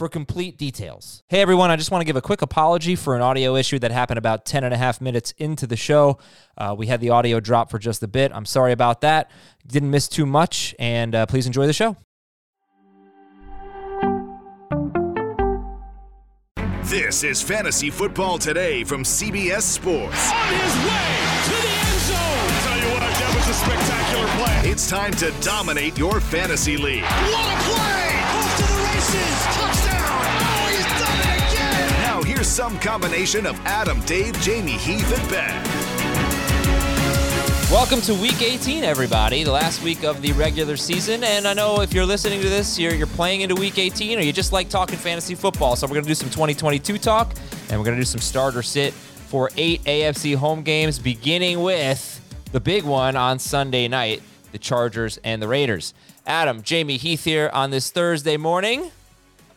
for complete details. Hey everyone, I just want to give a quick apology for an audio issue that happened about 10 and a half minutes into the show. Uh, we had the audio drop for just a bit. I'm sorry about that. Didn't miss too much, and uh, please enjoy the show. This is Fantasy Football Today from CBS Sports. On his way to the end zone. Tell you what, that was a spectacular play. It's time to dominate your fantasy league. What a play! Off to the races. Here's some combination of Adam, Dave, Jamey, Heath, and Ben. Welcome to Week 18, everybody, the last week of the regular season. And I know if you're listening to this, you're, you're playing into Week 18 or you just like talking fantasy football. So we're going to do some 2022 talk and we're going to do some starter sit for eight AFC home games, beginning with the big one on Sunday night the Chargers and the Raiders. Adam, Jamey Heath here on this Thursday morning.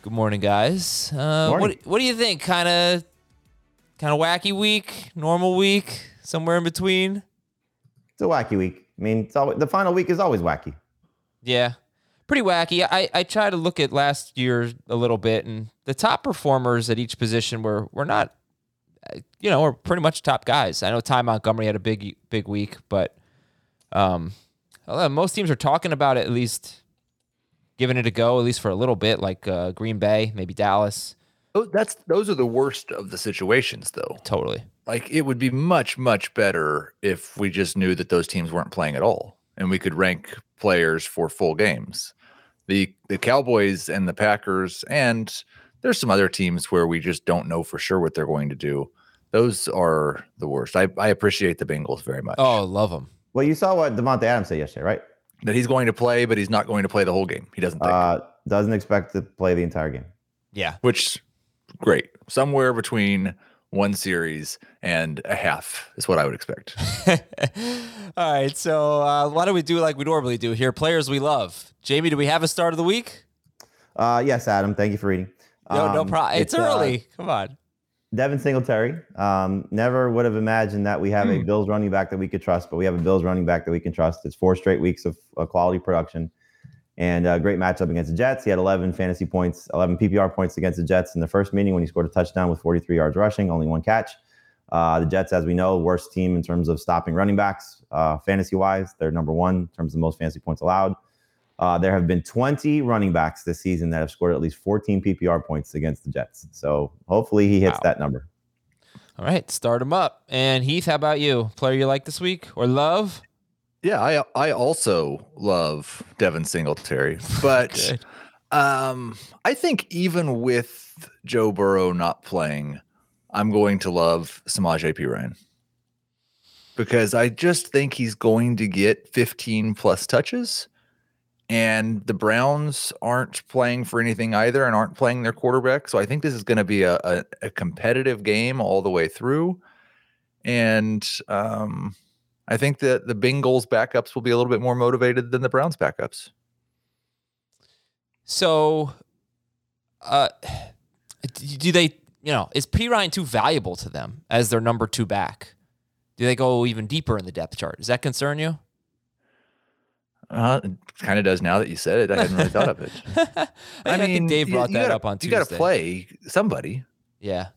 Good morning, guys. Uh, Morning. What, what do you think? Kind of, kind of wacky week, normal week, somewhere in between. It's a wacky week. I mean, it's always, the final week is always wacky. Yeah, pretty wacky. I, I try to look at last year a little bit, and the top performers at each position were were not, uh, you know, were pretty much top guys. I know Ty Montgomery had a big big week, but um, most teams are talking about it at least giving it a go, at least for a little bit, like uh, Green Bay, maybe Dallas. Those- That's those are the worst of the situations, though. Totally. Like it would be much much better if we just knew that those teams weren't playing at all, and we could rank players for full games. The the Cowboys and the Packers, and there's some other teams where we just don't know for sure what they're going to do. Those are the worst. I, I appreciate the Bengals very much. Oh, love them. Well, you saw what Davante Adams said yesterday, right? That he's going to play, but he's not going to play the whole game. He doesn't think. Uh, doesn't expect to play the entire game. Yeah. which great. Somewhere between one series and a half is what I would expect. All right. So uh, why don't we do like we normally do here? Players we love. Jamey, do we have a start of the week? Uh, yes, Adam. Thank you for reading. No, no Um, problem. It's, uh, early. Come on. Devin Singletary. Um, never would have imagined that we have a Hmm. Bills running back that we could trust, but we have a Bills running back that we can trust. It's four straight weeks of uh, quality production and a great matchup against the Jets. He had 11 fantasy points, 11 PPR points against the Jets in the first meeting when he scored a touchdown with 43 yards rushing, only one catch. Uh, the Jets, as we know, worst team in terms of stopping running backs, uh, fantasy wise. They're number one in terms of most fantasy points allowed. Uh, there have been 20 running backs this season that have scored at least 14 PPR points against the Jets. So hopefully he hits Wow. that number. All right, start him up. And Heath, how about you? Player you like this week or love? yeah, I I also love Devin Singletary, but um, I think even with Joe Burrow not playing, I'm going to love Samaj P. Ryan because I just think he's going to get 15 plus touches. And the Browns aren't playing for anything either and aren't playing their quarterback. So I think this is going to be a, a, a competitive game all the way through. And um, I think that the Bengals backups will be a little bit more motivated than the Browns backups. So, uh, do they, you know, is Perine too valuable to them as their number two back? Do they go even deeper in the depth chart? Does that concern you? Uh, it kind of does now that you said it. I hadn't really thought of it. I, think Dave brought you that gotta- up on Tuesday. You got to play somebody. Yeah.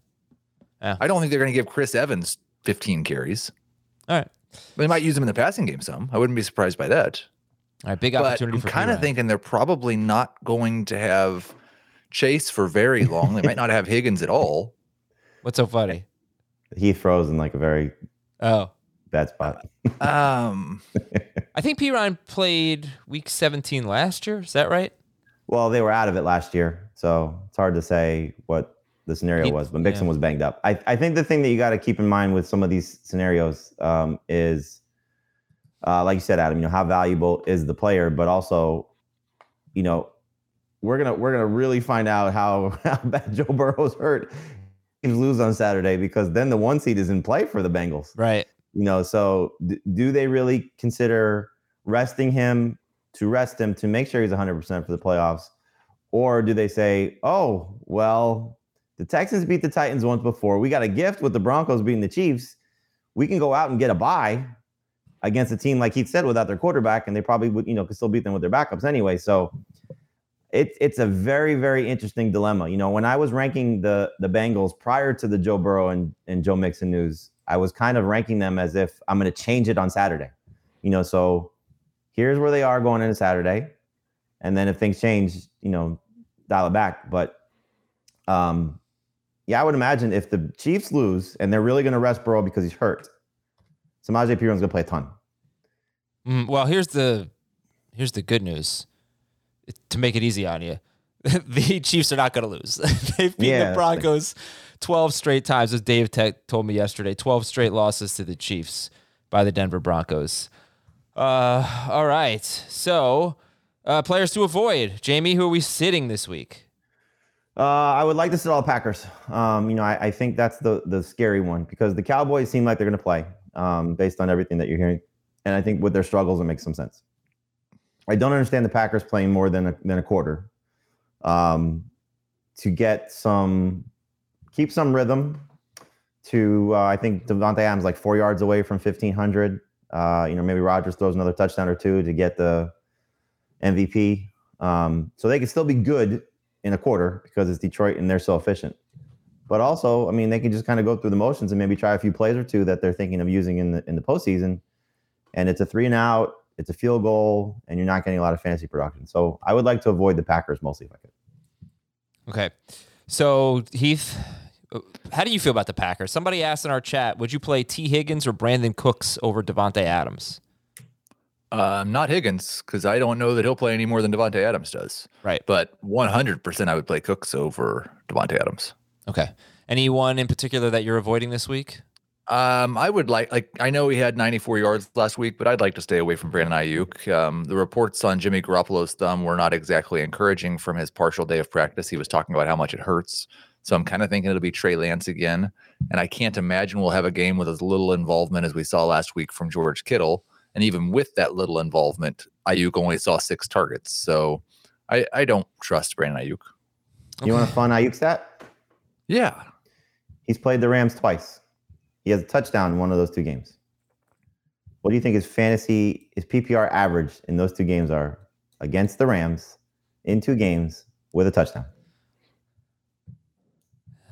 I don't think they're going to give Chris Evans 15 carries. All right. They might use him in the passing game some. I wouldn't be surprised by that. All right. Big But opportunity I'm kind of thinking they're probably not going to have Chase for very long. they might not have Higgins at all. What's so funny? He throws in like a very Oh, bad spot. Um, I think Perine played week 17 last year. Is that right? Well, they were out of it last year, so it's hard to say what the scenario He- was. But Mixon yeah. was banged up. I, I think the thing that you got to keep in mind with some of these scenarios um, is, uh, like you said, Adam. You know how valuable is the player, but also, you know, we're gonna we're gonna really find out how, how bad Joe Burrow's hurt. If he lose on Saturday, because then the one seed is in play for the Bengals. Right. You know, so d- do they really consider resting him to rest him to make sure he's 100% for the playoffs? Or do they say, oh, well, the Texans beat the Titans once before. We got a gift with the Broncos beating the Chiefs. We can go out and get a bye against a team, like he said, without their quarterback, and they probably would, you know, could still beat them with their backups anyway. So it, it's a very, very interesting dilemma. You know, when I was ranking the the Bengals prior to the Joe Burrow and, and Joe Mixon news, I was kind of ranking them as if I'm going to change it on Saturday. You know, so here's where they are going into Saturday, and then if things change, you know, dial it back. But um, yeah, I would imagine if the Chiefs lose and they're really going to rest Burrow because he's hurt, Samaje Perine going to play a ton. Mm, well, here's the here's the good news. To make it easy on you, the Chiefs are not going to lose. They've beaten Yeah, the Broncos 12 straight times, as Dave Tech told me yesterday. 12 straight losses to the Chiefs by the Denver Broncos. Uh, all right. So, uh, players to avoid. Jamey, who are we sitting this week? Uh, I would like to sit all Packers. Um, you know, I, I think that's the the scary one because the Cowboys seem like they're going to play um, based on everything that you're hearing, and I think with their struggles, it makes some sense. I don't understand the Packers playing more than a, than a quarter um, to get some keep some rhythm. To uh, I think Davante Adams like four yards away from fifteen hundred. Uh, you know, maybe Rodgers throws another touchdown or two to get the MVP. Um, so they can still be good in a quarter because it's Detroit and they're so efficient. But also, I mean, they can just kind of go through the motions and maybe try a few plays or two that they're thinking of using in the in the postseason. And it's a three and out, it's a field goal, and you're not getting a lot of fantasy production. So I would like to avoid the Packers mostly if I could. Okay. So, Heath, how do you feel about the Packers? Somebody asked in our chat, would you play T. Higgins or Brandin Cooks over Davante Adams? um, not Higgins because I don't know that he'll play any more than Davante Adams does. Right. But 100% I would play Cooks over Davante Adams. Okay. Anyone in particular that you're avoiding this week? Um, I would like like I know he had 94 yards last week, but I'd like to stay away from Brandon Aiyuk. Um, the reports on Jimmy Garoppolo's thumb were not exactly encouraging from his partial day of practice. He was talking about how much it hurts. So I'm kind of thinking it'll be Trey Lance again. And I can't imagine we'll have a game with as little involvement as we saw last week from George Kittle. And even with that little involvement, Aiyuk only saw six targets. So I, I don't trust Brandon Aiyuk. You want a fun Aiyuk stat? Yeah. He's played the Rams twice. He has a touchdown in one of those two games. What do you think his fantasy, his PPR average in those two games are against the Rams in two games with a touchdown?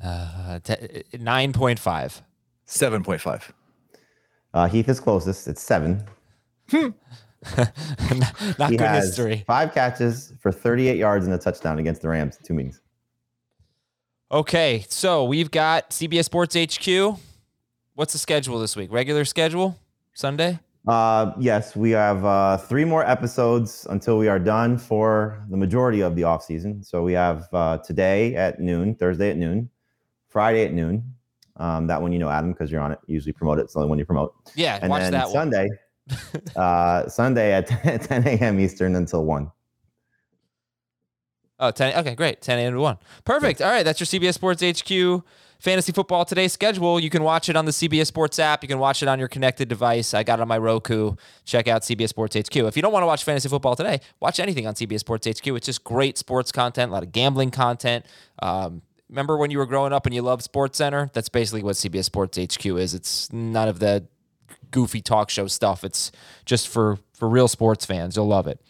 Uh, te- 9.5. 7.5. Uh, Heath is closest. It's seven. Not He good has history. five catches for 38 yards and a touchdown against the Rams two meetings. Okay, so we've got CBS Sports HQ. What's the schedule this week? Regular schedule? Sunday? Uh, yes, we have uh, three more episodes until we are done for the majority of the off season. So we have uh, today at noon, Thursday at noon, Friday at noon. Um, that one you know, Adam, because you're on it. Usually promote it. It's the only one you promote. Yeah, And watch then that one. Sunday, uh, Sunday at 10, 10 a.m. Eastern until one. Oh, 10. Okay, great. 10 a.m. to 1. Perfect. All right, that's your CBS Sports HQ fantasy football today schedule. You can watch it on the CBS Sports app. You can watch it on your connected device. I got it on my Roku. Check out CBS Sports HQ. If you don't want to watch fantasy football today, watch anything on CBS Sports HQ. It's just great sports content, a lot of gambling content. Um, remember when you were growing up and you loved Sports Center? That's basically what CBS Sports HQ is. It's none of the goofy talk show stuff. It's just for for real sports fans. You'll love it.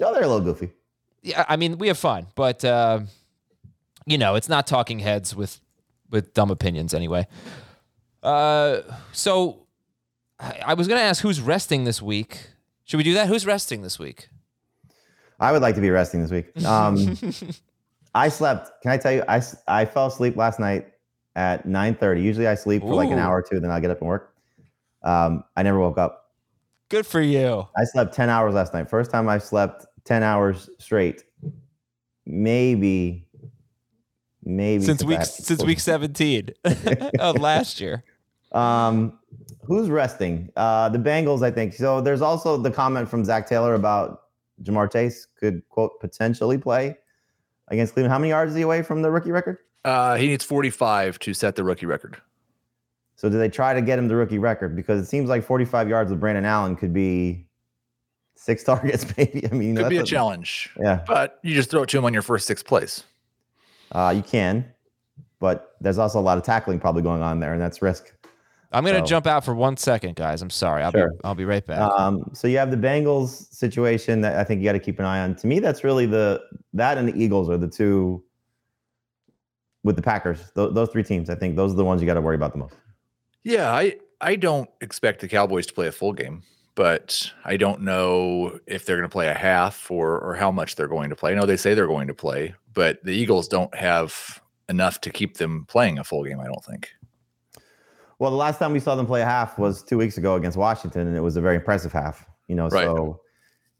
Oh, they're a little goofy. Yeah, I mean, we have fun, but uh, you know, it's not talking heads with with dumb opinions anyway. Uh, so I, I was gonna ask who's resting this week. Should we do that? Who's resting this week? I would like to be resting this week. Um, I slept. Can I tell you? I I fell asleep last night at 9:30. Usually I sleep for like an hour or two, then I'll get up and work. Um, I never woke up. Good for you. I slept 10 hours last night. First time I slept 10 hours straight. Maybe, maybe Since week since week 17 of last year. Um, who's resting? Uh, the Bengals, I think. So there's also the comment from Zac Taylor about Ja'Marr Chase could quote potentially play against Cleveland. How many yards is he away from the rookie record? Uh, he needs 45 to set the rookie record. So do they try to get him the rookie record? Because it seems like 45 yards with Brandon Allen could be six targets, maybe. I mean, Could be a that's challenge, Yeah, but you just throw it to him on your first six plays. uh, you can, but there's also a lot of tackling probably going on there, and that's risk. I'm gonna So- jump out for one second, guys. I'm sorry. I'll Sure. be I'll be right back. Um, so you have the Bengals situation that I think you got to keep an eye on. To me, that's really the that and the Eagles are the two with the Packers. Th- those three teams, I think those are the ones you got to worry about the most. Yeah, I I don't expect the Cowboys to play a full game, but I don't know if they're going to play a half or or how much they're going to play. I know they say they're going to play, but the Eagles don't have enough to keep them playing a full game. I don't think. Well, the last time we saw them play a half was two weeks ago against Washington, and it was a very impressive half. You know, Right. so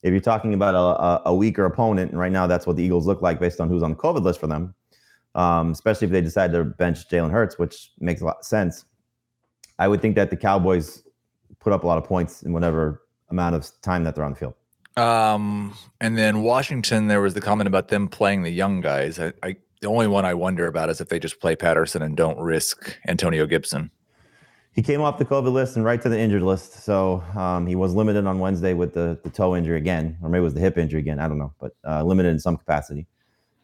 if you're talking about a, a, weaker opponent, and right now that's what the Eagles look like based on who's on the COVID list for them, um, especially if they decide to bench Jalen Hurts, which makes a lot of sense. I would think that the Cowboys put up a lot of points in whatever amount of time that they're on the field. Um, and then Washington, there was the comment about them playing the young guys. I, I the only one I wonder about is if they just play Patterson and don't risk Antonio Gibson. He came off the COVID list and right to the injured list. So um, he was limited on Wednesday with the, the toe injury again, or maybe it was the hip injury again. I don't know, but uh, limited in some capacity.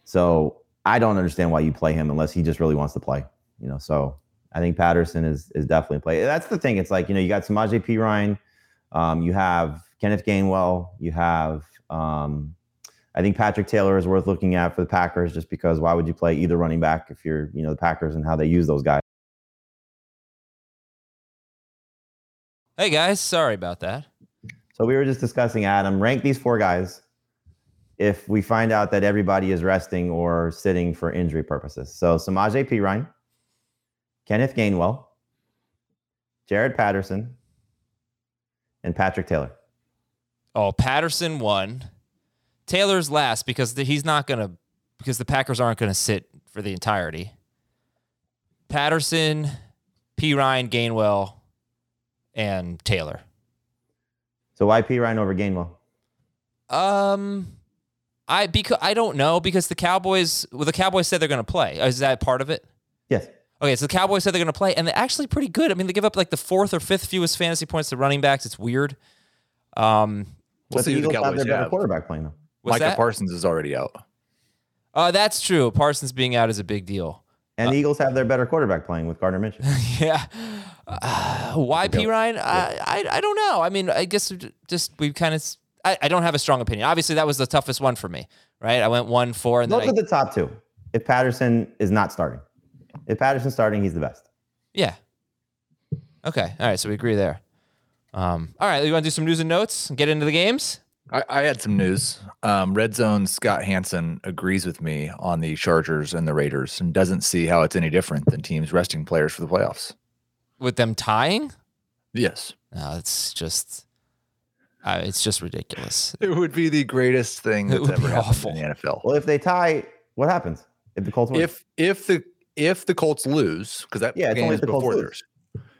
So I don't understand why you play him unless he just really wants to play. You know, so I think Patterson is is definitely play. That's the thing. It's like you know you got Samaje Perine, um, you have Kenneth Gainwell, you have um, I think Patrick Taylor is worth looking at for the Packers just because why would you play either running back if you're you know the Packers and how they use those guys. Hey guys, sorry about that. So we were just discussing Adam. Rank these four guys if we find out that everybody is resting or sitting for injury purposes. So Samaje Perine, Kenneth Gainwell, Jaret Patterson, and Patrick Taylor. Oh, Patterson won. Taylor's last because the, he's not gonna because the Packers aren't gonna sit for the entirety. Patterson, Perine, Gainwell, and Taylor. So why Perine over Gainwell? Um, I because I don't know because the Cowboys well the Cowboys said they're gonna play. Is that part of it? Yes. Okay, so the Cowboys said they're going to play, and they're actually pretty good. I mean, they give up like the fourth or fifth fewest fantasy points to running backs. It's weird. Um, We'll but the who the Eagles have their better have. quarterback playing though. what's Micah that? Parsons is already out. Uh, that's true. Parsons being out is a big deal. And the Eagles have their better quarterback playing with Gardner Minshew. yeah. Uh, why Perine? I, I I don't know. I mean, I guess just we kind of. I, I don't have a strong opinion. Obviously, that was the toughest one for me. Right? I went one four, and then Look I, the top two. If Patterson is not starting, if Patterson's starting, he's the best. yeah. Okay. All right. So we agree there. Um. All right. You want to do some news and notes and get into the games? I, I had some news. Um, Red Zone Scott Hanson agrees with me on the Chargers and the Raiders and doesn't see how it's any different than teams resting players for the playoffs. With them tying? Yes. No, it's just. Uh, it's just ridiculous. It would be the greatest thing It that's would ever be happened awful. in the NFL. Well, if they tie, what happens? If the Colts win? If if the if the Colts lose, because that Yeah, game only is if the Colts before lose. theirs.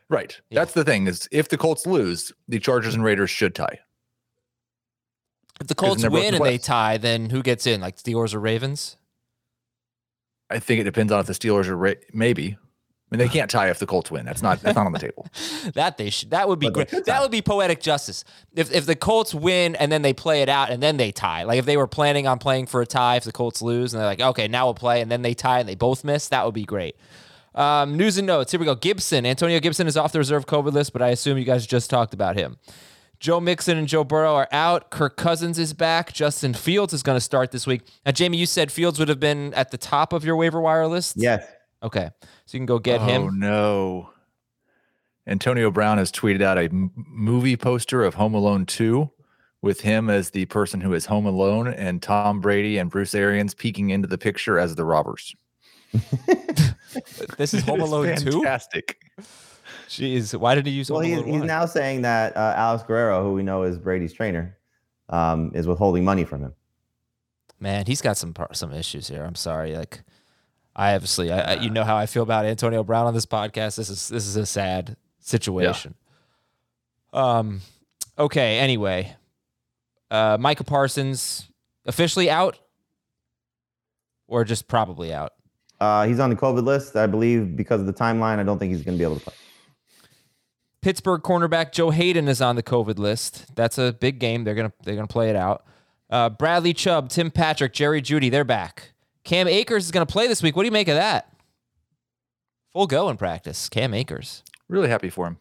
Right. Yeah. That's the thing is if the Colts lose, the Chargers and Raiders should tie. If the Colts win in and they tie, then who gets in? Like Steelers or Ravens? I think it depends on if the Steelers are ra- maybe. I mean, they can't tie if the Colts win. That's not that's not on the table. That they should. That would be great. That tie. would be poetic justice. If if the Colts win and then they play it out and then they tie, like if they were planning on playing for a tie, if the Colts lose and they're like, okay, now we'll play, and then they tie and they both miss, that would be great. Um, news and notes. Here we go. Gibson, Antonio Gibson is off the reserve COVID list, but I assume you guys just talked about him. Joe Mixon and Joe Burrow are out. Kirk Cousins is back. Justin Fields is going to start this week. Now, Jamey, you said Fields would have been at the top of your waiver wire list. yes. Okay, so you can go get oh him. Oh no. Antonio Brown has tweeted out a m- movie poster of Home Alone 2 with him as the person who is home alone and Tom Brady and Bruce Arians peeking into the picture as the robbers. This is Home Alone 2? Fantastic. Jeez, why did he use Well, Home he's, Alone he's 1? now saying that uh, Alex Guerrero, who we know is Brady's trainer, um, is withholding money from him. Man, he's got some par- some issues here. I'm sorry. Like, I obviously, I, I, you know how I feel about Antonio Brown on this podcast. This is this is a sad situation. Um. Okay. Anyway, uh, Micah Parsons officially out, or just probably out. Uh, he's on the COVID list, I believe, because of the timeline. I don't think he's going to be able to play. Pittsburgh cornerback Joe Haden is on the COVID list. That's a big game. They're gonna they're gonna play it out. Uh, Bradley Chubb, Tim Patrick, Jerry Jeudy, they're back. Cam Akers is gonna play this week. What do you make of that? Full go in practice. Cam Akers. Really happy for him.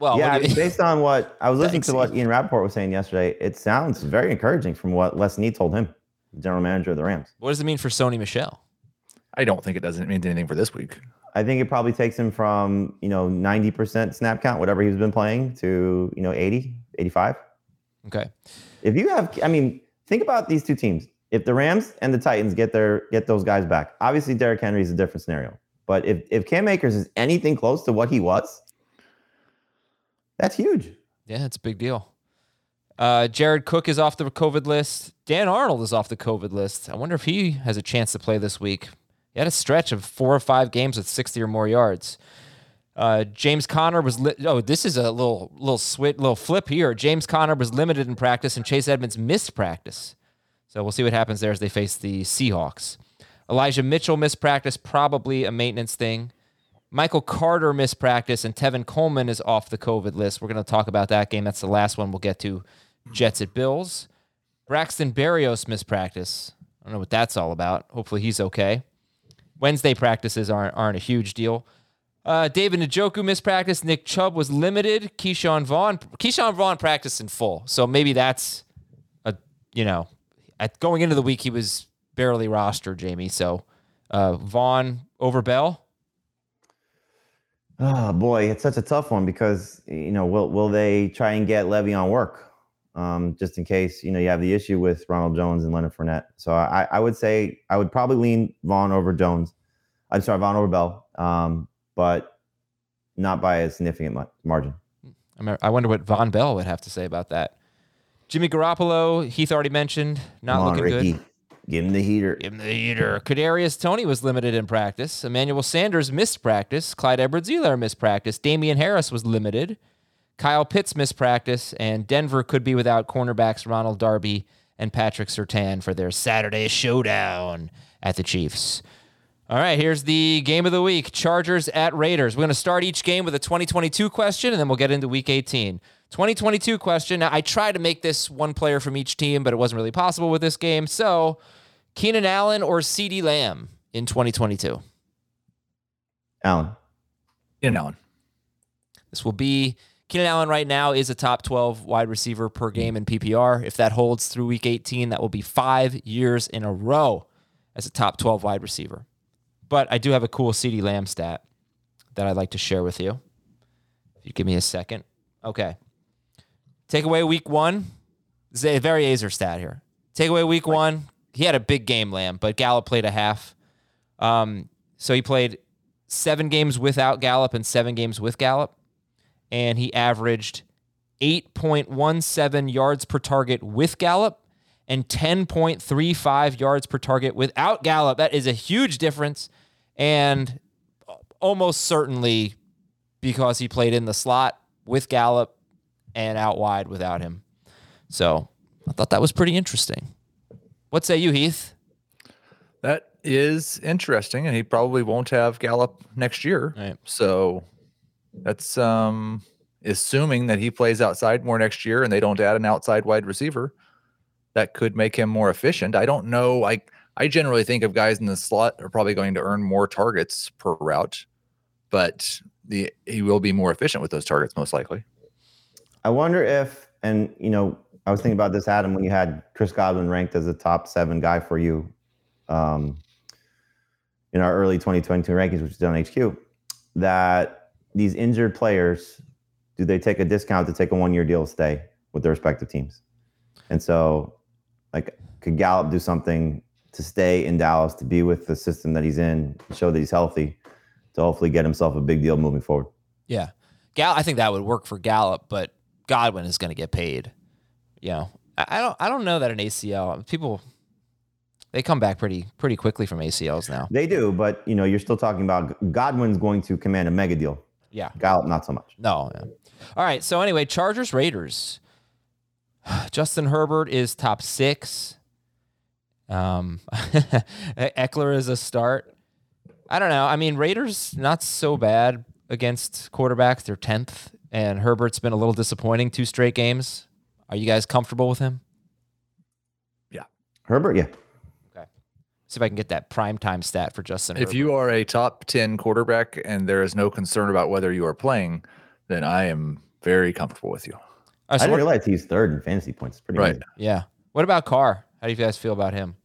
Well, yeah, I you- mean, based on what I was listening to what Ian Rapoport was saying yesterday, it sounds very encouraging from what Les Snead told him, the general manager of the Rams. what does it mean for Sony Michel? I don't think it doesn't mean anything for this week. I think it probably takes him from, you know, 90% snap count, whatever he's been playing, to, you know, 80, 85. Okay. If you have, I mean, think about these two teams. If the Rams and the Titans get their get those guys back, obviously Derrick Henry is a different scenario. But if if Cam Akers is anything close to what he was, that's huge. Yeah, it's a big deal. Uh, Jared Cook is off the COVID list. Dan Arnold is off the COVID list. I wonder if he has a chance to play this week. He had a stretch of four or five games with 60 or more yards. Uh, James Conner was li- oh, this is a little little swit little flip here. James Conner was limited in practice, and Chase Edmonds missed practice. So we'll see what happens there as they face the Seahawks. Elijah Mitchell missed practice, probably a maintenance thing. Michael Carter missed practice, and Tevin Coleman is off the COVID list. We're going to talk about that game. That's the last one we'll get to. Jets at Bills. Braxton Berrios missed practice. I don't know what that's all about. Hopefully he's okay. Wednesday practices aren't aren't a huge deal. Uh, David Njoku missed practice. Nick Chubb was limited. Ke'Shawn Vaughn Ke'Shawn Vaughn practiced in full. So maybe that's a you know at going into the week he was barely rostered, Jamey. So uh, Vaughn over Bell. Oh boy, it's such a tough one because you know will will they try and get Le'Veon work, um, just in case you know you have the issue with Ronald Jones and Leonard Fournette. So I, I would say I would probably lean Vaughn over Jones. I'm sorry, Vaughn over Bell, um, but not by a significant margin. I I wonder what Vonn Bell would have to say about that. Jimmy Garoppolo, Heath already mentioned, not on, looking Ricky, good. give him the heater. Give him the heater. Kadarius Toney was limited in practice. Emmanuel Sanders missed practice. Clyde Edwards-Helaire missed practice. Damien Harris was limited. Kyle Pitts missed practice, and Denver could be without cornerbacks Ronald Darby and Patrick Surtain for their Saturday showdown at the Chiefs. All right, here's the game of the week Chargers at Raiders. We're going to start each game with a 2022 question, and then we'll get into week 18. 2022 question. Now, I tried to make this one player from each team, but it wasn't really possible with this game. So, Keenan Allen or CeeDee Lamb in 2022? Allen, You know, This will be Keenan Allen right now is a top 12 wide receiver per game in PPR. If that holds through week 18, that will be five years in a row as a top 12 wide receiver. But I do have a cool CeeDee Lamb stat that I'd like to share with you. If you give me a second. Okay. Take away week one. This is a very Aizer stat here. Take away week one. He had a big game, Lamb, but Gallup played a half. Um, so he played seven games without Gallup and seven games with Gallup and he averaged 8.17 yards per target with Gallup and 10.35 yards per target without Gallup. That is a huge difference. And almost certainly because he played in the slot with Gallup and out wide without him. So I thought that was pretty interesting. What say you, Heath? that is interesting, and he probably won't have Gallup next year. Right. So that's um assuming that he plays outside more next year and they don't add an outside wide receiver. That could make him more efficient. I don't know. I I generally think of guys in the slot are probably going to earn more targets per route, but the he will be more efficient with those targets most likely. I wonder if, and you know, I was thinking about this, Adam, when you had Chris Godwin ranked as a top seven guy for you um, in our early 2022 rankings, which is done on HQ, that these injured players, do they take a discount to take a one year deal to stay with their respective teams? And so, like, could Gallup do something to stay in Dallas, to be with the system that he's in, show that he's healthy, to hopefully get himself a big deal moving forward. Yeah. Gal I think that would work for Gallup, but Godwin is going to get paid. You know, I, I don't I don't know that an ACL people they come back pretty pretty quickly from ACLs now. They do, but you know, you're still talking about Godwin's going to command a mega deal. Yeah. Gallup, not so much. No. no. All right. So anyway, Chargers Raiders. Justin Herbert is top six. Um, Ekeler is a start. I don't know. I mean, Raiders not so bad against quarterbacks. They're tenth, and Herbert's been a little disappointing two straight games. Are you guys comfortable with him? Yeah. Herbert, yeah. Okay. See if I can get that prime time stat for Justin. If Herbert. you are a top 10 quarterback and there is no concern about whether you are playing, then I am very comfortable with you. All right, I so didn't realize he's third in fantasy points. It's pretty Right. amazing. yeah. What about Carr? How do you guys feel about him?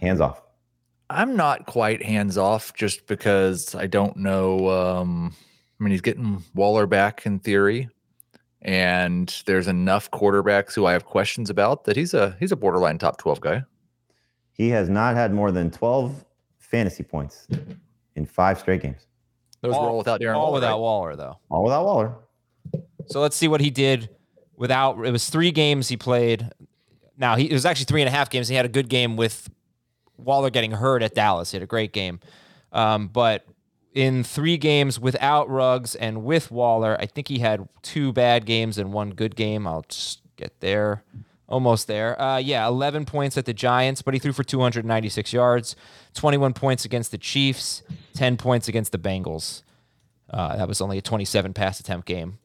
Hands off. I'm not quite hands off just because I don't know. Um, I mean, he's getting Waller back in theory, and there's enough quarterbacks who I have questions about that he's a he's a borderline top 12 guy. He has not had more than 12 fantasy points in five straight games. Those were all without Darren all Waller, without right? Waller though. All without Waller. So let's see what he did without. It was three games he played. Now he it was actually three and a half games. He had a good game with Waller getting hurt at Dallas. He had a great game, um, but in three games without Ruggs and with Waller, I think he had two bad games and one good game. I'll just get there. Almost there. Uh, yeah, 11 points at the Giants, but he threw for 296 yards, 21 points against the Chiefs, 10 points against the Bengals. Uh, that was only a 27 pass attempt game.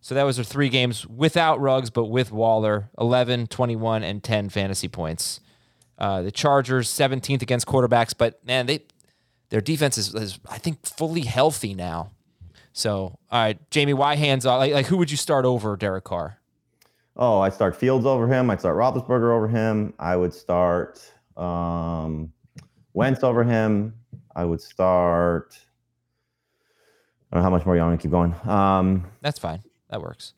So that was their three games without Ruggs, but with Waller 11, 21, and 10 fantasy points. Uh, the Chargers 17th against quarterbacks, but man, they their defense is, is I think fully healthy now. So all right, Jamey, why hands off? Like, like who would you start over Derek Carr? Oh, I'd start Fields over him. I'd start Roethlisberger over him. I would start um, Wentz over him. I would start. I don't know how much more you want to keep going. Um, That's fine. That works.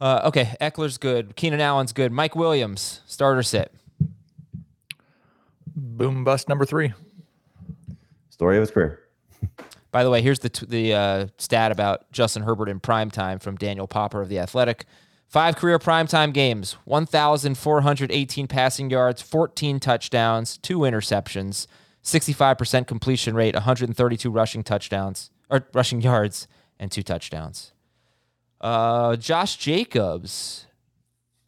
Uh, okay, Ekeler's good. Keenan Allen's good. Mike Williams, starter sit. Boom bust number three. Story of his career. By the way, here's the t- the uh, stat about Justin Herbert in prime time from Daniel Popper of the Athletic. Five career primetime games, 1,418 passing yards, 14 touchdowns, two interceptions, 65% completion rate, 132 rushing touchdowns or rushing yards, and two touchdowns. Uh, Josh Jacobs,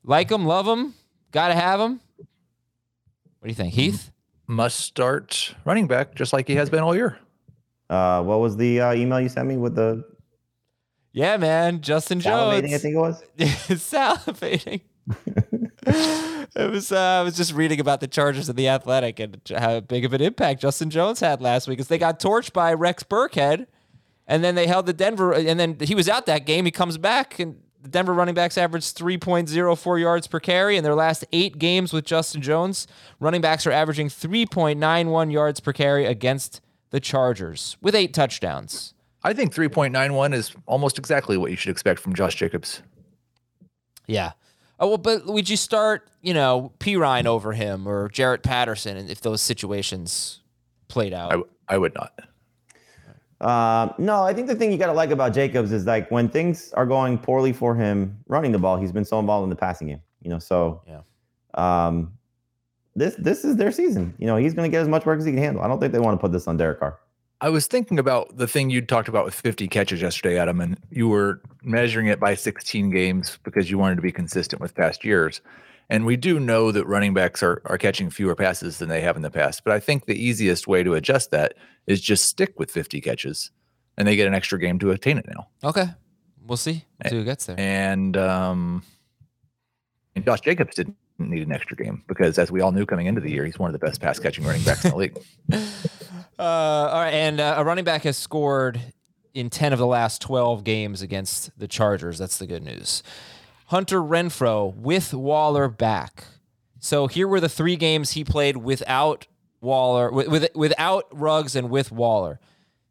like him, love him, gotta have him. What do you think, Heath? Must start running back just like he has been all year. Uh, what was the uh, email you sent me with the Yeah, man, Justin Jones. salivating? I think it was. salivating. it was. Uh, I was just reading about the Chargers and the Athletic and how big of an impact Justin Jones had last week. As they got torched by Rex Burkhead, and then they held the Denver, and then he was out that game. He comes back, and the Denver running backs averaged 3.04 yards per carry. In their last eight games with Justin Jones, running backs are averaging 3.91 yards per carry against the Chargers with eight touchdowns. I think 3.91 is almost exactly what you should expect from Josh Jacobs. Yeah. Oh well, but would you start, you know, Perine over him or Jaret Patterson, if those situations played out? I, w- I would not. Uh, no, I think the thing you got to like about Jacobs is like when things are going poorly for him running the ball, he's been so involved in the passing game. You know, so Yeah. Um, this this is their season. You know, he's going to get as much work as he can handle. I don't think they want to put this on Derek Carr. I was thinking about the thing you talked about with 50 catches yesterday, Adam, and you were measuring it by 16 games because you wanted to be consistent with past years. And we do know that running backs are, are catching fewer passes than they have in the past. But I think the easiest way to adjust that is just stick with 50 catches and they get an extra game to attain it now. okay, we'll see. We'll see who gets there. And um and Josh Jacobs didn't need an extra game because as we all knew coming into the year, he's one of the best pass catching running backs in the league. Uh, all right, and uh, a running back has scored in ten of the last twelve games against the Chargers. That's the good news. Hunter Renfrow with Waller back. So here were the three games he played without Waller, with, with without Ruggs and with Waller.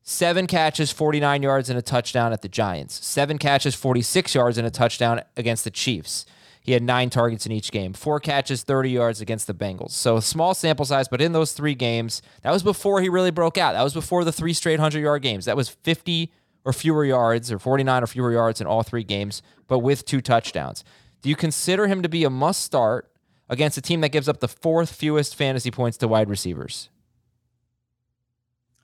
Seven catches, 49 yards, and a touchdown at the Giants. Seven catches, 46 yards, and a touchdown against the Chiefs. He had nine targets in each game, four catches, 30 yards against the Bengals. So small sample size, but in those three games, that was before he really broke out. That was before the three straight 100 yard games. That was 50 or fewer yards or 49 or fewer yards in all three games, but with two touchdowns. Do you consider him to be a must start against a team that gives up the fourth fewest fantasy points to wide receivers?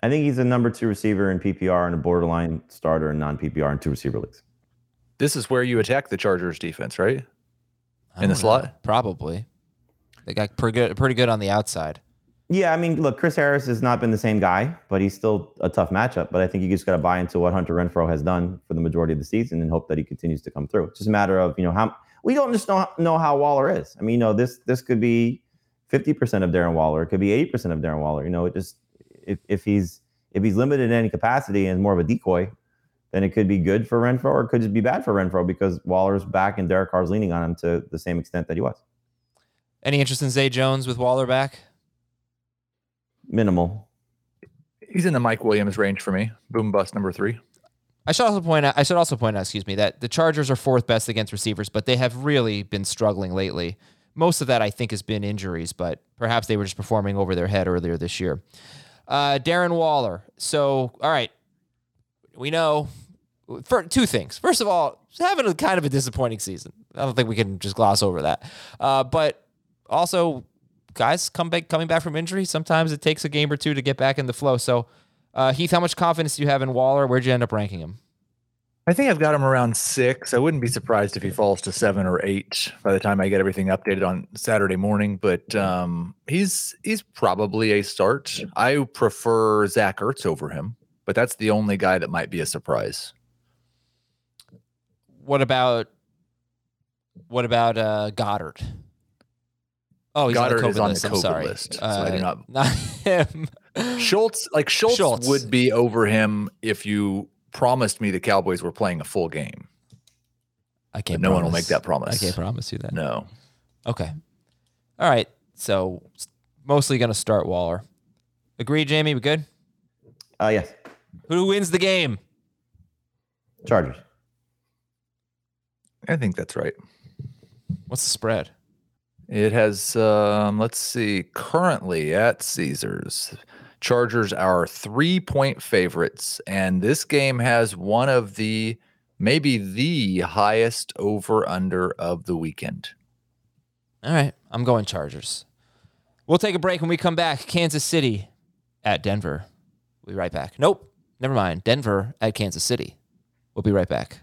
I think he's a number two receiver in PPR and a borderline starter in non PPR in two receiver leagues. This is where you attack the Chargers defense, right? In the don't slot? Probably. They got pretty good, pretty good on the outside. Yeah, I mean, look, Chris Harris has not been the same guy, but he's still a tough matchup. But I think you just got to buy into what Hunter Renfrow has done for the majority of the season and hope that he continues to come through. It's just a matter of you know how we don't just know, know how Waller is. I mean, you know, this this could be fifty percent of Darren Waller, it could be eighty percent of Darren Waller. You know, it just if if he's if he's limited in any capacity and more of a decoy, then it could be good for Renfrow or it could just be bad for Renfrow because Waller's back and Derek Carr's leaning on him to the same extent that he was. Any interest in Zay Jones with Waller back? Minimal. He's in the Mike Williams range for me. Boom bust number three. I should also point out. I should also point out, excuse me, that the Chargers are fourth best against receivers, but they have really been struggling lately. Most of that, I think, has been injuries, but perhaps they were just performing over their head earlier this year. Uh, Darren Waller. So, all right, we know for two things. First of all, having a kind of a disappointing season. I don't think we can just gloss over that. Uh, but also, guys come back coming back from injury. Sometimes it takes a game or two to get back in the flow. So, uh, Heath, how much confidence do you have in Waller? Where'd you end up ranking him? I think I've got him around six. I wouldn't be surprised if he falls to seven or eight by the time I get everything updated on Saturday morning. But um, he's he's probably a start. I prefer Zach Ertz over him, but that's the only guy that might be a surprise. What about what about uh, Goedert? Oh, he's Goedert on is the COVID on the list. I'm COVID sorry. list, so I Uh, do not- not him. Schultz, like Schultz, Schultz. would be over him if you promised me the Cowboys were playing a full game. I can't. no one will make that promise. I can't promise you that. No. Okay. All right. So mostly going to start Waller. Agree, Jamey. We good? Uh, yes, Who wins the game? Chargers. I think that's right. What's the spread? It has, um, let's see, currently at Caesars, Chargers are three point favorites, and this game has one of the maybe the highest over under of the weekend. All right. I'm going Chargers. We'll take a break when we come back. Kansas City at Denver. We'll be right back. Nope. Never mind. Denver at Kansas City. We'll be right back.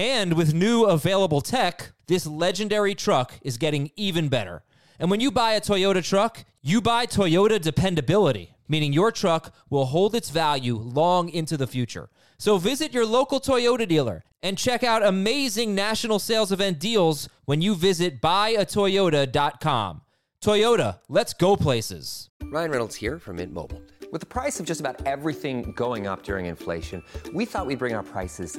And with new available tech, this legendary truck is getting even better. And when you buy a Toyota truck, you buy Toyota dependability, meaning your truck will hold its value long into the future. So visit your local Toyota dealer and check out amazing national sales event deals when you visit buyatoyota.com. Toyota, let's go places. Ryan Reynolds here from Mint Mobile. With the price of just about everything going up during inflation, we thought we'd bring our prices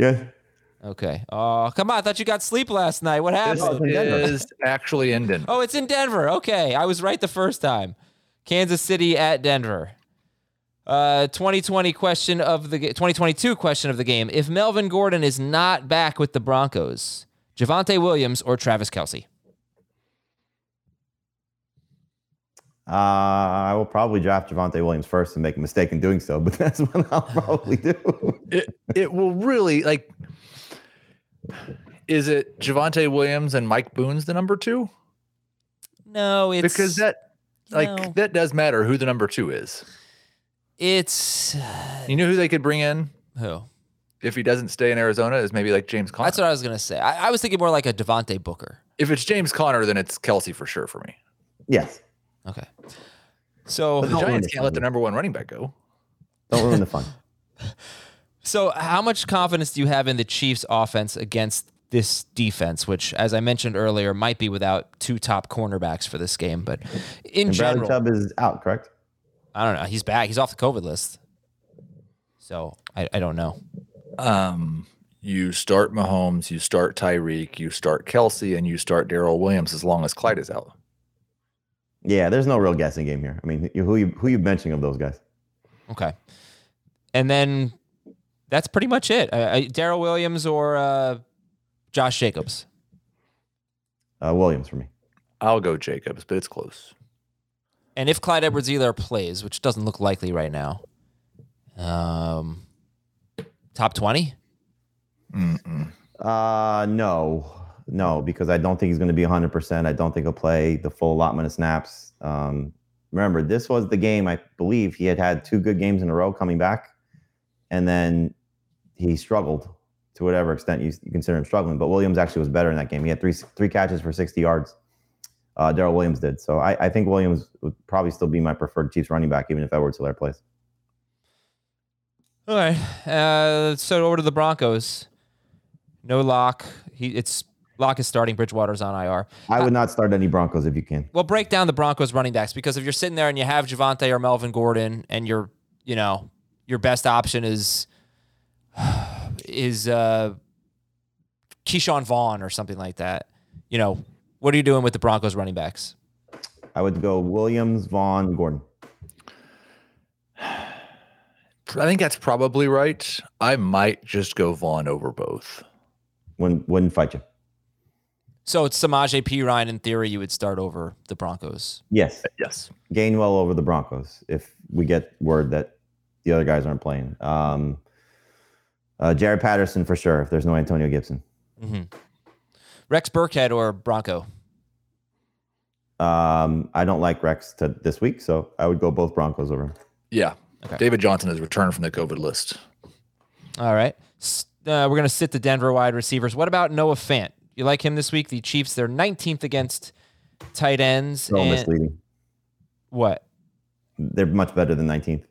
Yeah. Okay. Oh, come on. I thought you got sleep last night. What happened? in Denver. is actually in Denver. Oh, it's in Denver. Okay. I was right the first time. Kansas City at Denver. Uh, 2020 question of the 2022 question of the game. If Melvin Gordon is not back with the Broncos, Javonte Williams or Travis Kelce? Uh, I will probably draft Javonte Williams first and make a mistake in doing so, but that's what I'll probably do. It it will really like. Is it Javonte Williams and Mike Boone's the number two? No, it's Because that like no. that does matter who the number two is. it's You know who they could bring in who? if he doesn't stay in Arizona is maybe like James Conner. That's what I was gonna say. I, I was thinking more like a Devontae Booker. if it's James Conner, then it's Kelce for sure for me. yes. Okay. So The Don't Giants ruin can't it. let their number one running back go. Don't ruin the fun. So, how much confidence do you have in the Chiefs' offense against this defense, which, as I mentioned earlier, might be without two top cornerbacks for this game? But in And Bradley general, Chubb is out, correct? I don't know. He's back. He's off the COVID list. So, I, I don't know. Um, you start Mahomes, you start Tyreek, you start Kelce, and you start Darrel Williams as long as Clyde is out. Yeah, there's no real guessing game here. I mean, who you who you benching of those guys? Okay. And then that's pretty much it. Uh, uh, Darrel Williams or uh, Josh Jacobs. Uh, Williams for me. I'll go Jacobs, but it's close. And if Clyde Edwards Helaire plays, which doesn't look likely right now, um, top 20? Uh, no, no, because I don't think he's going to be 100%. I don't think he'll play the full allotment of snaps. Um, remember, this was the game I believe he had had two good games in a row coming back, and then he struggled to whatever extent you, you consider him struggling. But Williams actually was better in that game. He had three three catches for 60 yards. Uh, Darrel Williams did. So I, I think Williams would probably still be my preferred Chiefs running back, even if Edwards Helaire plays. All right. Uh, so over to the Broncos. No lock. He it's lock is starting. Bridgewater's on IR. I would not start any Broncos if you can. Well, break down the Broncos running backs because if you're sitting there and you have Javonte or Melvin Gordon and your you know your best option is is uh Ke'Shawn Vaughn or something like that, you know, what are you doing with the Broncos running backs? I would go Williams, Vaughn, Gordon. I think that's probably right. I might just go Vaughn over both. Wouldn't wouldn't fight you. So it's Samaje Perine in theory you would start over the Broncos. Yes, Yes. Gainwell over the Broncos if we get word that the other guys aren't playing. Um, uh, Jaret Patterson for sure if there's no Antonio Gibson. Rex Burkhead or Bronco? Um, I don't like Rex to this week, so I would go both Broncos over him. Yeah. Okay. David Johnson has returned from the COVID list. All right. Uh, we're going to sit the Denver wide receivers. What about Noah Fant? You like him this week? The Chiefs, they're 19th against tight ends. So and- misleading. What? They're much better than 19th.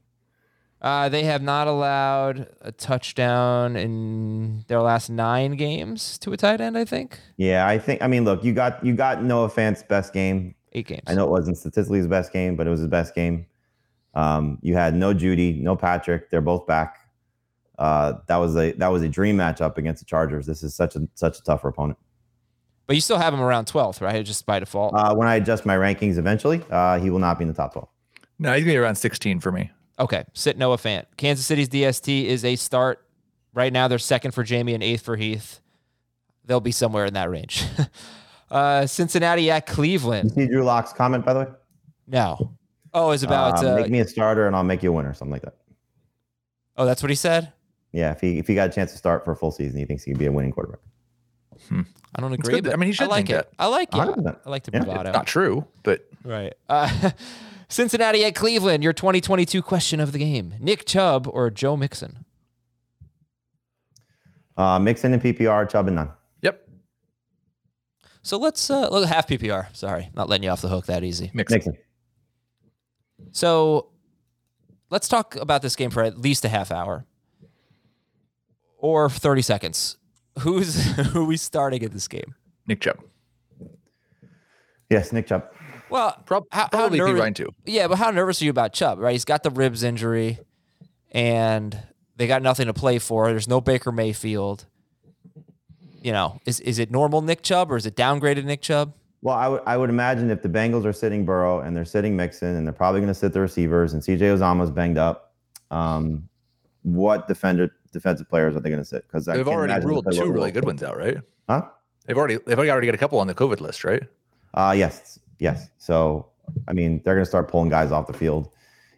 Uh, they have not allowed a touchdown in their last nine games to a tight end, I think. Yeah, I think. I mean, look, you got you got Noah Fant's best game. Eight games. I know it wasn't statistically his best game, but it was his best game. Um, you had no Jeudy, no Patrick. They're both back. Uh, that was a that was a dream matchup against the Chargers. This is such a such a tougher opponent. But you still have him around 12th, right? Just by default. Uh, when I adjust my rankings eventually, uh, he will not be in the top 12. No, he's gonna be around 16 for me. Okay, sit Noah Fant. Kansas City's DST is a start. Right now, they're second for Jamey and eighth for Heath. They'll be somewhere in that range. uh, Cincinnati at Cleveland. You Cleveland. see Drew Lock's comment, by the way? No. Oh, it's about. Uh, Uh, make me a starter and I'll make you a winner, something like that. oh, that's what he said. Yeah, if he if he got a chance to start for a full season, he thinks he could be a winning quarterback. I don't agree. but I mean, he I should like think it. that. I like it. 100%. I like the Yeah. bravado. Not true, but Right. Uh, Cincinnati at Cleveland. Your 2022 question of the game: Nick Chubb or Joe Mixon? Uh, Mixon and PPR, Chubb and none. yep. So let's uh, look half PPR. Sorry, not letting you off the hook that easy. Mixed. Mixon. So let's talk about this game for at least a half hour or 30 seconds. Who's who are we starting in this game? Nick Chubb. Yes, Nick Chubb. Well, Prob- how- how probably P. nervous- Ryan too. Yeah, but how nervous are you about Chubb? Right, he's got the ribs injury, and they got nothing to play for. There's no Baker Mayfield. You know, is is it normal Nick Chubb or is it downgraded Nick Chubb? Well, I would I would imagine if the Bengals are sitting Burrow and they're sitting Mixon and they're probably going to sit the receivers and CJ Uzomah's banged up, um, what defender defensive players are they going to sit? Because They've already ruled two really good ones out, right? Huh? They've already they've already got a couple on the COVID list, right? Uh, yes, yes. So I mean, they're going to start pulling guys off the field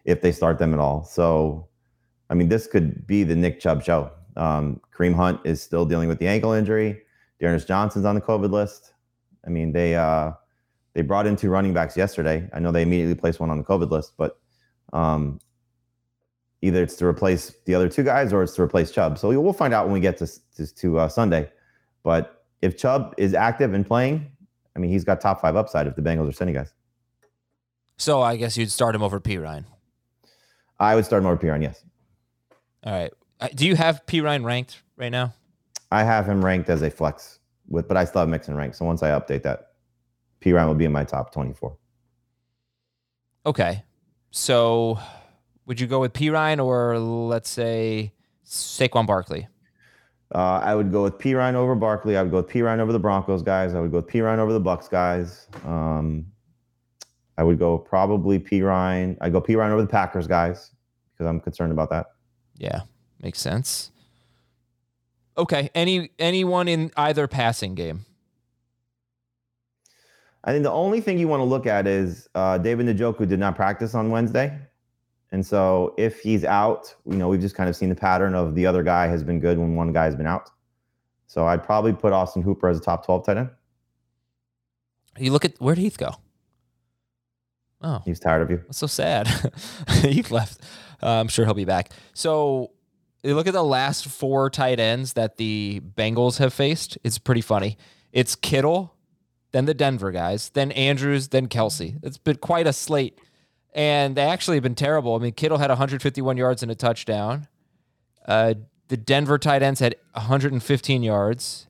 if they start them at all. So, I mean, this could be the Nick Chubb show. Um, Kareem Hunt is still dealing with the ankle injury. D'Ernest Johnson's on the COVID list. I mean, they uh, they brought in two running backs yesterday. I know they immediately placed one on the COVID list, but um, either it's to replace the other two guys or it's to replace Chubb. So we'll find out when we get to to, to uh, Sunday. But if Chubb is active and playing, I mean, he's got top five upside if the Bengals are sending guys. So I guess you'd start him over Perine. I would start him over Perine, yes. All right. Do you have Perine ranked right now? I have him ranked as a flex, with but I still have Mixon ranked. So once I update that, Perine will be in my top 24. Okay. So would you go with Perine or let's say Saquon Barkley? Uh, I would go with Perine over Barkley. I would go with Perine over the Broncos guys. I would go with Perine over the Bucks guys. Um, I would go probably Perine. I go Perine over the Packers guys because I'm concerned about that. Yeah, makes sense. Okay. Any anyone in either passing game? I think the only thing you want to look at is uh, David Njoku did not practice on Wednesday. And so if he's out, you know, we've just kind of seen the pattern of the other guy has been good when one guy has been out. So I'd probably put Austin Hooper as a top 12 tight end. You look at where did Heath go? Oh, He's tired of you. That's so sad. he left. Uh, I'm sure he'll be back. So you look at the last four tight ends that the Bengals have faced. It's pretty funny. It's Kittle, then the Denver guys, then Andrews, then Kelce. It's been quite a slate. And they actually have been terrible. I mean, Kittle had 151 yards and a touchdown. Uh, the Denver tight ends had 115 yards.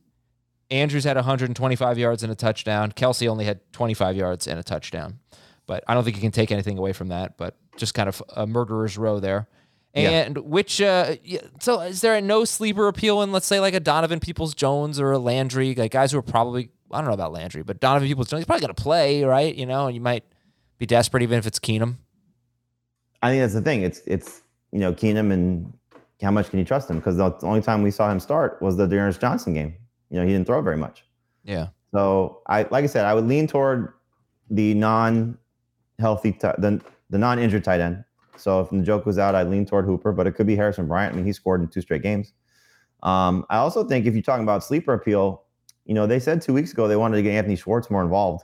Andrews had 125 yards and a touchdown. Kelce only had 25 yards and a touchdown. But I don't think you can take anything away from that. But just kind of a murderer's row there. Yeah. And which, uh, so is there a no sleeper appeal in, let's say, like a Donovan Peoples Jones or a Landry, like guys who are probably, I don't know about Landry, but Donovan Peoples Jones, he's probably going to play, right? You know, and you might be desperate even if it's Keenum. I think that's the thing. It's it's you know Keenum and how much can you trust him? Because the only time we saw him start was the D'Ernest Johnson game. You know he didn't throw very much. Yeah. So I like I said I would lean toward the non-healthy ti- the the non-injured tight end. So if the joke was out, I'd lean toward Hooper, but it could be Harrison Bryant. I mean he scored in two straight games. Um, I also think if you're talking about sleeper appeal, you know they said two weeks ago they wanted to get Anthony Schwartz more involved.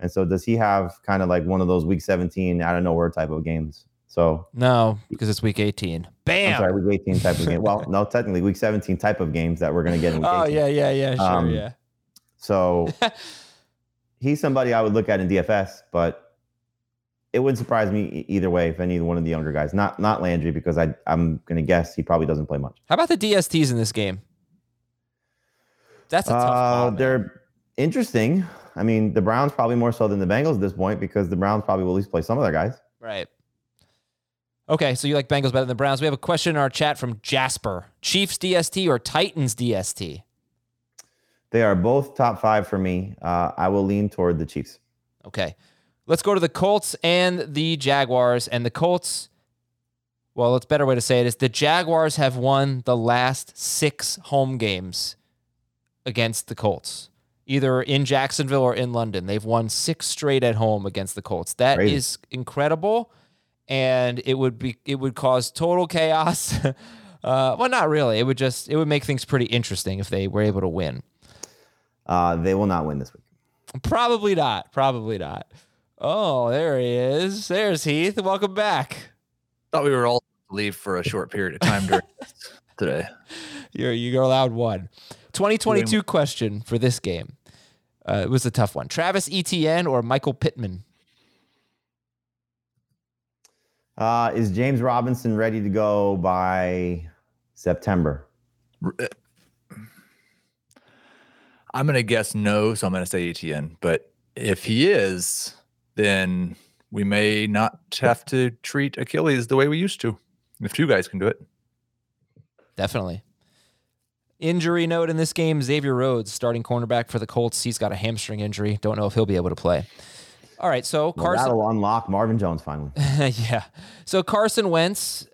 And so does he have kind of like one of those week 17 out of nowhere type of games? So No, because it's week 18. I'm Bam. sorry, week 18 type of game. Well, no, technically week 17 type of games that we're going to get in week Oh, 18. yeah, yeah, yeah. Sure. Um, yeah. So he's somebody I would look at in DFS, but it wouldn't surprise me either way if any one of the younger guys, not not Landry, because I I'm going to guess he probably doesn't play much. How about the DSTs in this game? That's a tough Uh, call, they're interesting. I mean, the Browns probably more so than the Bengals at this point because the Browns probably will at least play some of their guys. Right. Okay, so you like Bengals better than the Browns. We have a question in our chat from Jasper. Chiefs DST or Titans DST? They are both top five for me. Uh, I will lean toward the Chiefs. Okay. Let's go to the Colts and the Jaguars. And the Colts, well, it's a better way to say it is the Jaguars have won the last six home games against the Colts, either in Jacksonville or in London. They've won six straight at home against the Colts. That is Crazy. incredible. And it would be it would cause total chaos. uh, well, not really. It would just it would make things pretty interesting if they were able to win. Uh, they will not win this week. Probably not. Probably not. Oh, there he is. There's Heath. Welcome back. Thought we were all to leave for a short period of time during today. You're you're allowed one. 2022 question for this game. Uh, it was a tough one. Travis Etienne or Michael Pittman? Uh, is James Robinson ready to go by September? I'm gonna guess no, so I'm gonna say Etienne. But if he is, then we may not have to treat Achilles the way we used to. If two guys can do it. Definitely. Injury note in this game: Xavier Rhodes, starting cornerback for the Colts. He's got a hamstring injury. Don't know if he'll be able to play. All right, so Well, Carson. that'll unlock Marvin Jones finally. yeah. So Carson Wentz,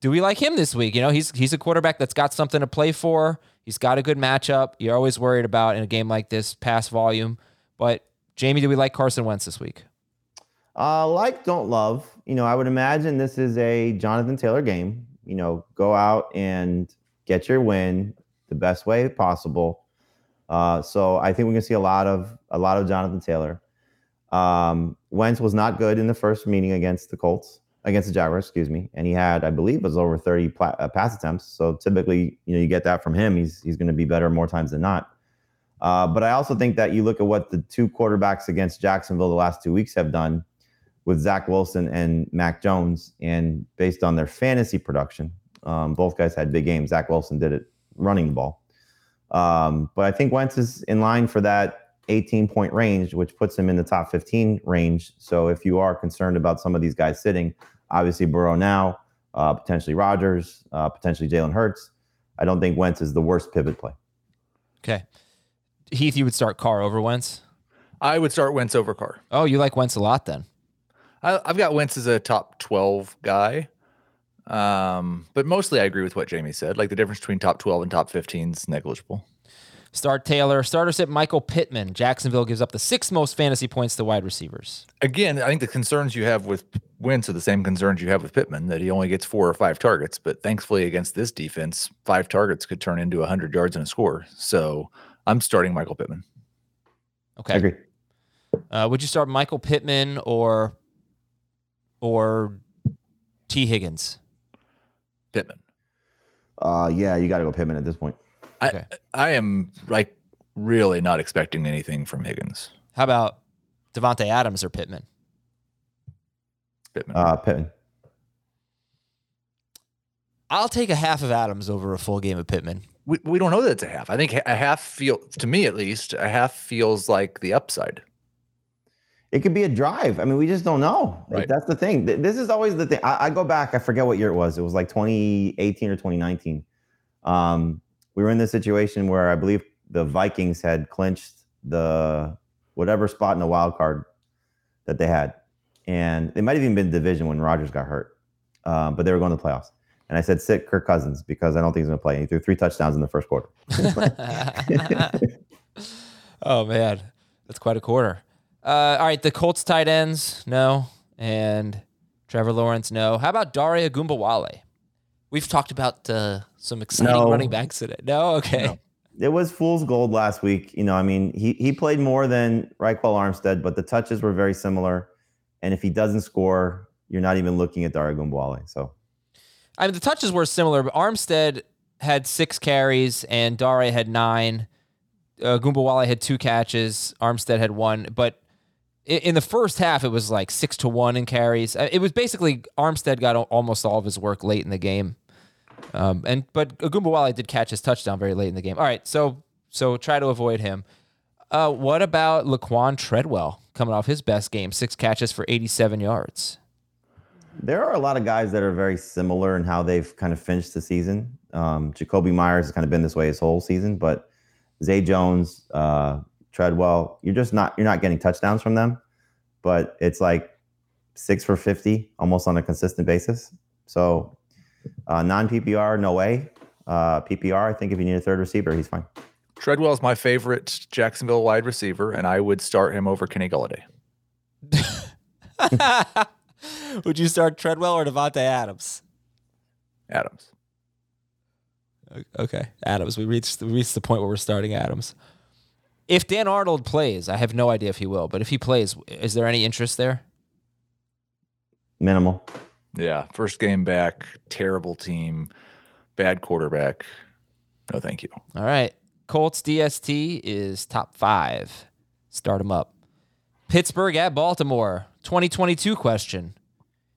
do we like him this week? You know, he's he's a quarterback that's got something to play for. He's got a good matchup. You're always worried about in a game like this, pass volume. But Jamey, do we like Carson Wentz this week? Uh, like, don't love. You know, I would imagine this is a Jonathan Taylor game. You know, go out and get your win the best way possible. Uh, so I think we're gonna see a lot of a lot of Jonathan Taylor. Um, Wentz was not good in the first meeting against the Colts, against the Jaguars, excuse me, and he had, I believe, was over 30 pla- uh, pass attempts. So typically, you know, you get that from him. He's he's going to be better more times than not. Uh, but I also think that you look at what the two quarterbacks against Jacksonville the last two weeks have done with Zach Wilson and Mac Jones, and based on their fantasy production, um, both guys had big games. Zach Wilson did it running the ball. Um, but I think Wentz is in line for that 18 point range, which puts him in the top 15 range. So if you are concerned about some of these guys sitting, obviously Burrow now, uh, potentially Rodgers, uh, potentially Jalen Hurts, I don't think Wentz is the worst pivot play. Okay. Heath, you would start Carr over Wentz? I would start Wentz over Carr. Oh, you like Wentz a lot then? I, I've got Wentz as a top 12 guy. Um, but mostly I agree with what Jamey said. Like the difference between top 12 and top 15 is negligible. Start Taylor. Starter sit Michael Pittman. Jacksonville gives up the sixth most fantasy points to wide receivers. Again, I think the concerns you have with Wentz are the same concerns you have with Pittman that he only gets four or five targets. But thankfully, against this defense, five targets could turn into 100 yards and a score. So I'm starting Michael Pittman. Okay. I agree. Uh, would you start Michael Pittman or or Tee Higgins? Pittman. Uh, yeah, you got to go Pittman at this point. Okay. I, I am like really not expecting anything from Higgins. How about Davante Adams or Pittman? Pittman. Uh, Pittman. I'll take a half of Adams over a full game of Pittman. we, we don't know that it's a half. I think a half feel to me at least a half feels like the upside. It could be a drive. I mean, we just don't know. Like, Right. that's the thing. This is always the thing. I, I go back. I forget what year it was. It was like 2018 or 2019. Um, we were in this situation where I believe the Vikings had clinched the whatever spot in the wild card that they had, and it might have even been division when Rodgers got hurt. Um, but they were going to the playoffs, and I said sit Kirk Cousins because I don't think he's going to play. And he threw three touchdowns in the first quarter. oh man, that's quite a quarter. Uh, all right, the Colts tight ends, no, and Trevor Lawrence, no. How about Dare Ogunbowale? We've talked about uh, some exciting No. running backs today. No, okay. it was fool's gold last week. You know, I mean, he he played more than Ryquell Armstead, but the touches were very similar. And if he doesn't score, you're not even looking at Dare Ogunbowale. So I mean, the touches were similar, but Armstead had six carries and Dare had nine. Uh, Ogunbowale had two catches. Armstead had one. But in the first half, it was like six to one in carries. Uh, It was basically Armstead got almost all of his work late in the game. Um, and but Ogunbowale did catch his touchdown very late in the game. All right, so so try to avoid him. Uh, what about Laquan Treadwell coming off his best game, six catches for 87 yards? there are a lot of guys that are very similar in how they've kind of finished the season. Um, Jakobi Meyers has kind of been this way his whole season, but Zay Jones, uh, Treadwell, you're just not you're not getting touchdowns from them, but it's like six for fifty almost on a consistent basis. So uh, non PPR, no way. Uh, PPR, I think if you need a third receiver, he's fine. Treadwell is my favorite Jacksonville wide receiver, and I would start him over Kenny Golladay. Would you start Treadwell or Davante Adams? Adams. Okay, Adams. We reached we reached the point where we're starting Adams. If Dan Arnold plays, I have no idea if he will, but if he plays, is there any interest there? Minimal. Yeah, first game back, terrible team, bad quarterback. No, thank you. All right, Colts DST is top five. Start him up. Pittsburgh at Baltimore. 2022 question.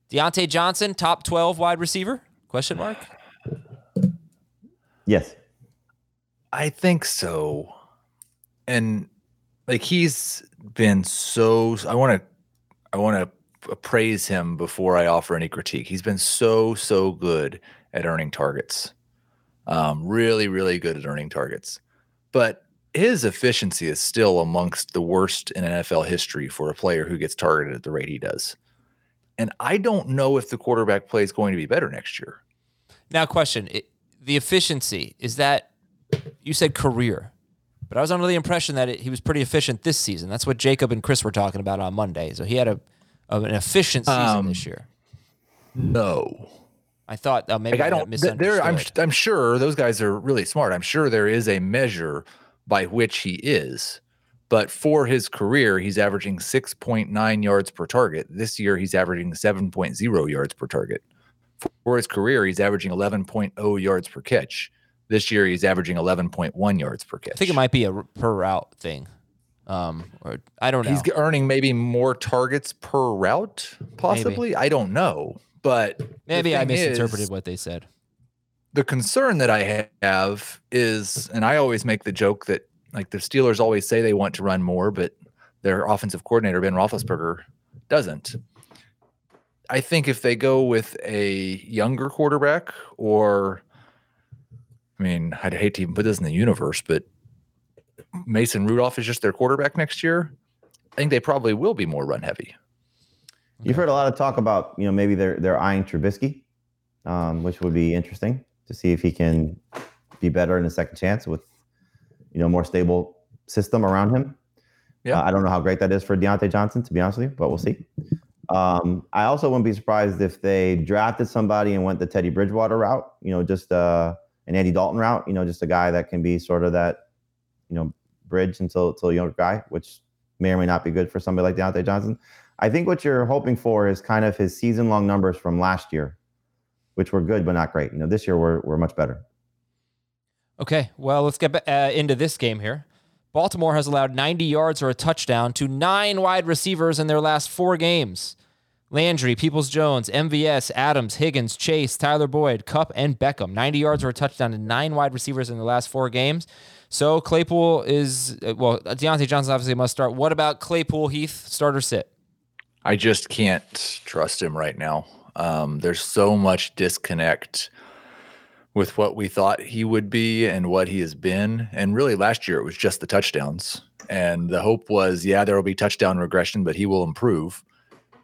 Diontae Johnson, top 12 wide receiver? Question mark. Yes. I think so. And like he's been so I want to I want to praise him before I offer any critique. He's been so so good at earning targets. Um really really good at earning targets. But his efficiency is still amongst the worst in NFL history for a player who gets targeted at the rate he does. And I don't know if the quarterback play is going to be better next year. Now, question: it, the efficiency is that you said career, but I was under the impression that it, he was pretty efficient this season. That's what Jacob and Chris were talking about on Monday. So he had a, of an efficient season Um, this year. No. I thought uh, maybe Like I don't. There, I'm. I'm sure those guys are really smart. I'm sure there is a measure by which he is, but for his career, he's averaging 6.9 yards per target. This year, he's averaging 7.0 yards per target. For his career, he's averaging 11.0 yards per catch. This year, he's averaging 11.1 yards per catch. I think it might be a per route thing, um, or I don't know. He's earning maybe more targets per route, possibly. I don't know, but maybe I thing is- misinterpreted what they said. the concern that I have is, and I always make the joke that like the Steelers always say they want to run more, but their offensive coordinator Ben Roethlisberger doesn't. I think if they go with a younger quarterback, or I mean, I'd hate to even put this in the universe, but Mason Rudolph is just their quarterback next year. I think they probably will be more run heavy. You've heard a lot of talk about, you know, maybe they're they're eyeing Trubisky, um, which would be interesting to see if he can be better in a second chance with, you know, more stable system around him. Yeah. Uh, I don't know how great that is for Diontae Johnson, to be honest with you, but we'll see. Um, I also wouldn't be surprised if they drafted somebody and went the Teddy Bridgewater route, you know, just uh, an Andy Dalton route, you know, just a guy that can be sort of that, you know, bridge until until younger guy, which may or may not be good for somebody like Diontae Johnson. I think what you're hoping for is kind of his season long numbers from last year, which were good but not great. You know, this year we're we're much better. Okay, well, let's get uh, into this game here. Baltimore has allowed 90 yards or a touchdown to nine wide receivers in their last four games. Landry, Peoples Jones, MVS, Adams, Higgins, Chase, Tyler Boyd, Kupp, and Beckham. 90 yards or a touchdown to nine wide receivers in the last four games. So Claypool is, uh, well, Diontae Johnson obviously must start. What about Claypool, Heath? Starter sit. I just can't trust him right now. Um, there's so much disconnect with what we thought he would be and what he has been. And really, last year it was just the touchdowns. And the hope was, yeah, there will be touchdown regression, but he will improve.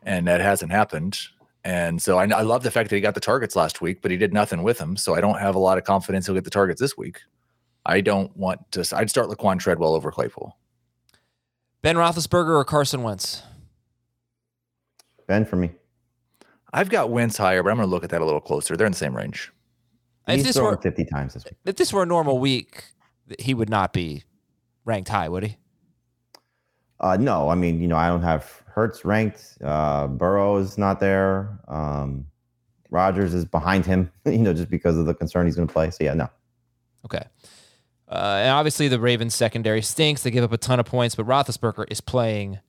And that hasn't happened. And so I, I love the fact that he got the targets last week, but he did nothing with them. So I don't have a lot of confidence he'll get the targets this week. I don't want to. I'd start Laquan Treadwell over Claypool. Ben Roethlisberger or Carson Wentz? Ben for me. I've got Wentz higher, but I'm going to look at that a little closer. They're in the same range. If He's this, were, 50 times this week. if this were a normal week, he would not be ranked high, would he? Uh, no, I mean, you know, I don't have Hurts ranked. Uh, Burrow is not there. Um, Rodgers is behind him, you know, just because of the concern he's going to play. So yeah, no. Okay. Uh, and obviously, the Ravens secondary stinks. They give up a ton of points, but Roethlisberger is playing.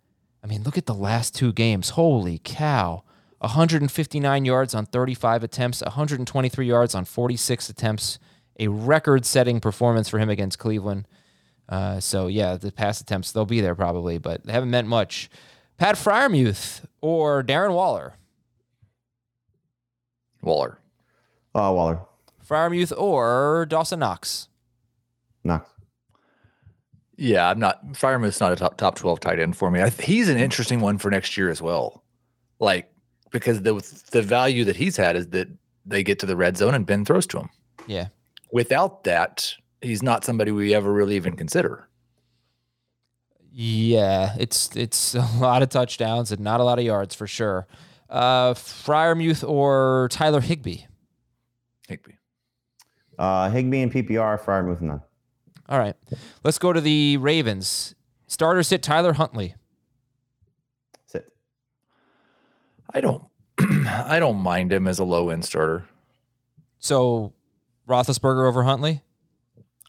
I mean, look at the last two games. Holy cow. 159 yards on 35 attempts, 123 yards on 46 attempts. A record setting performance for him against Cleveland. Uh, so, yeah, the pass attempts, they'll be there probably, but they haven't meant much. Pat Freiermuth or Darren Waller? Waller. Uh, Waller, Fryermuth or Dawson Knox? Knox. Yeah, I'm not. Fireman's not a top top twelve tight end for me. I, he's an interesting one for next year as well. Like because the the value that he's had is that they get to the red zone and Ben throws to him. Yeah. Without that, he's not somebody we ever really even consider. Yeah, it's it's a lot of touchdowns and not a lot of yards for sure. Uh, Freiermuth or Tyler Higbee. Higby. Uh, Higbee and PPR, Fryer moving on. All right, let's go to the Ravens. Starter sit Tyler Huntley. Sit. I don't. I don't mind him as a low end starter. So Roethlisberger over Huntley.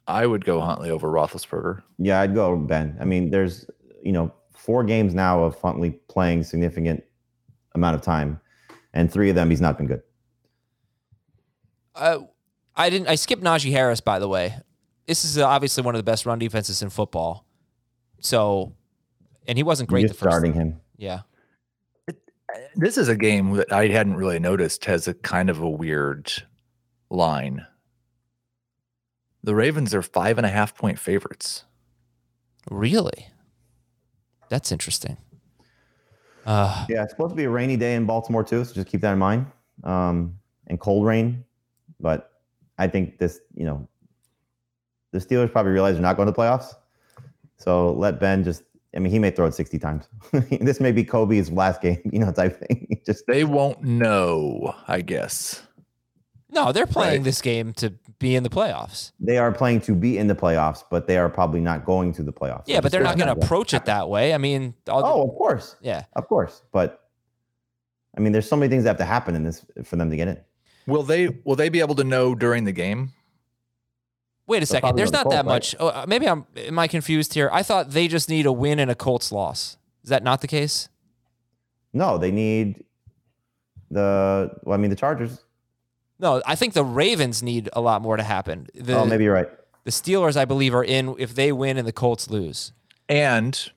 I would go Huntley over Roethlisberger. Yeah, I'd go Ben. I mean, there's, you know, four games now of Huntley playing significant amount of time, and three of them he's not been good. Uh, I didn't. I skipped Najee Harris by the way. This is obviously one of the best run defenses in football. So, and he wasn't great You're the first. starting him. Yeah. This is a game that I hadn't really noticed has a kind of a weird line. The Ravens are five and a half point favorites. Really. That's interesting. Uh, Yeah, it's supposed to be a rainy day in Baltimore too, so just keep that in mind. Um, and cold rain, but I think this, you know, the Steelers probably realize they're not going to the playoffs, so let Ben just I mean, he may throw it 60 times. this may be Kobe's last game, you know, type thing. Just They won't know, I guess. No, they're playing Right. this game to be in the playoffs. they are playing to be in the playoffs, but they are probably not going to the playoffs. Yeah, but they're not going to approach it that way. I mean, all Oh, of course, yeah. of course. But I mean, there's so many things that have to happen in this for them to get in. Will they will they be able to know during the game? Wait a second. There's on the not Colts, that right? much. Oh, uh, maybe I'm. Am I confused here? I thought they just need a win and a Colts loss. Is that not the case? No, they need the. Well, I mean, the Chargers. No, I think the Ravens need a lot more to happen. The, oh, maybe you're right. the Steelers, I believe, are in if they win and the Colts lose. And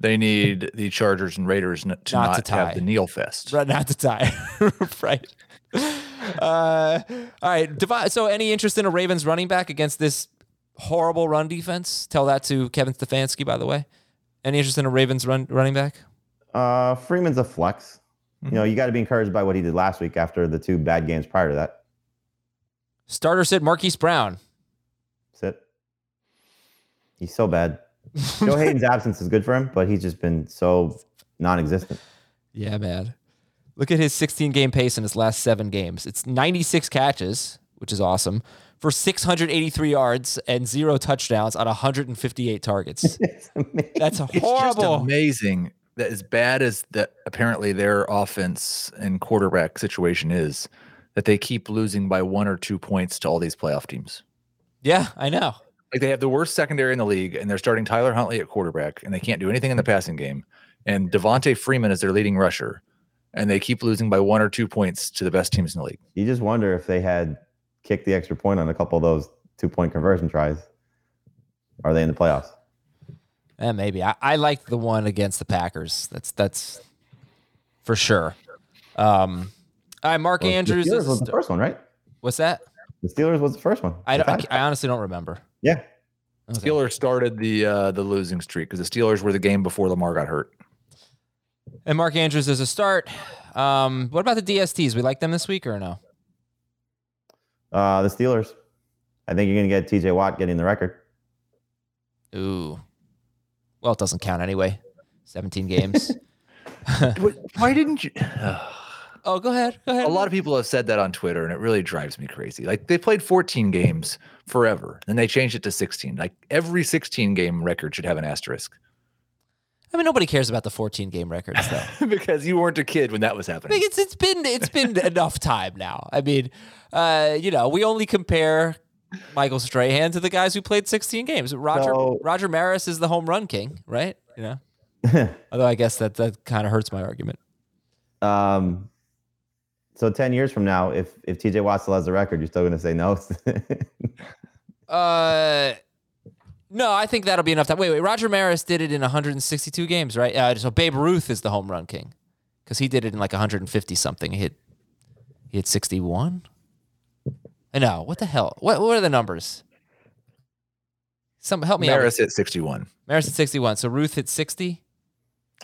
they need the Chargers and Raiders n- to Not not, to tie. have the Neil Fest. Right, not to tie. right. Uh, all right. So, any interest in a Ravens running back against this horrible run defense? Tell that to Kevin Stefanski, by the way. Any interest in a Ravens run running back? Uh, Freeman's a flex. You know, mm-hmm. you got to be encouraged by what he did last week after the two bad games prior to that. Starter sit Marquise Brown. Sit. He's so bad. Joe Haden's absence is good for him, but he's just been so non-existent. Yeah, man. Look at his 16 game pace in his last seven games. It's 96 catches, which is awesome, for 683 yards and zero touchdowns on 158 targets. It's amazing. That's It's just horrible. amazing that as bad as that apparently their offense and quarterback situation is, that they keep losing by one or two points to all these playoff teams. Yeah, I know. Like they have the worst secondary in the league, and they're starting Tyler Huntley at quarterback, and they can't do anything in the passing game. And Devonta Freeman is their leading rusher, and they keep losing by one or two points to the best teams in the league. You just wonder if they had kicked the extra point on a couple of those two-point conversion tries. Are they in the playoffs? Eh, maybe. I, I like the one against the Packers. That's that's for sure. Um, all right, Mark Well, Andrews. The Steelers is- was the first one, right? what's that? The Steelers was the first one. I, don't, I, I honestly don't remember. yeah. Okay. Steelers started the uh, the losing streak because the Steelers were the game before Lamar got hurt. And Mark Andrews is a start. Um, what about the DSTs? We like them this week or no? Uh, the Steelers. I think you're going to get TJ Watt getting the record. Ooh. Well, it doesn't count anyway. 17 games. Why didn't you? oh, go ahead. Go ahead. A lot of people have said that on Twitter, and it really drives me crazy. Like they played 14 games forever, and they changed it to 16. Like every 16 game record should have an asterisk I mean, nobody cares about the 14 game records, though. because you weren't a kid when that was happening. think it's it's been it's been enough time now. I mean, uh, you know, we only compare Michael Strahan to the guys who played 16 games. Roger So- Roger Maris is the home run king, right? You know. Although I guess that that kind of hurts my argument. Um, so 10 years from now, if, if TJ Watt still has the record, you're still going to say no? Uh, no, I think that'll be enough time. Wait, wait. Roger Maris did it in 162 games, right? Uh, so Babe Ruth is the home run king because he did it in like 150 something. He hit he hit 61. I know. What the hell? What what are the numbers? Some help me Maris out. hit 61. Maris hit 61. So Ruth hit 60.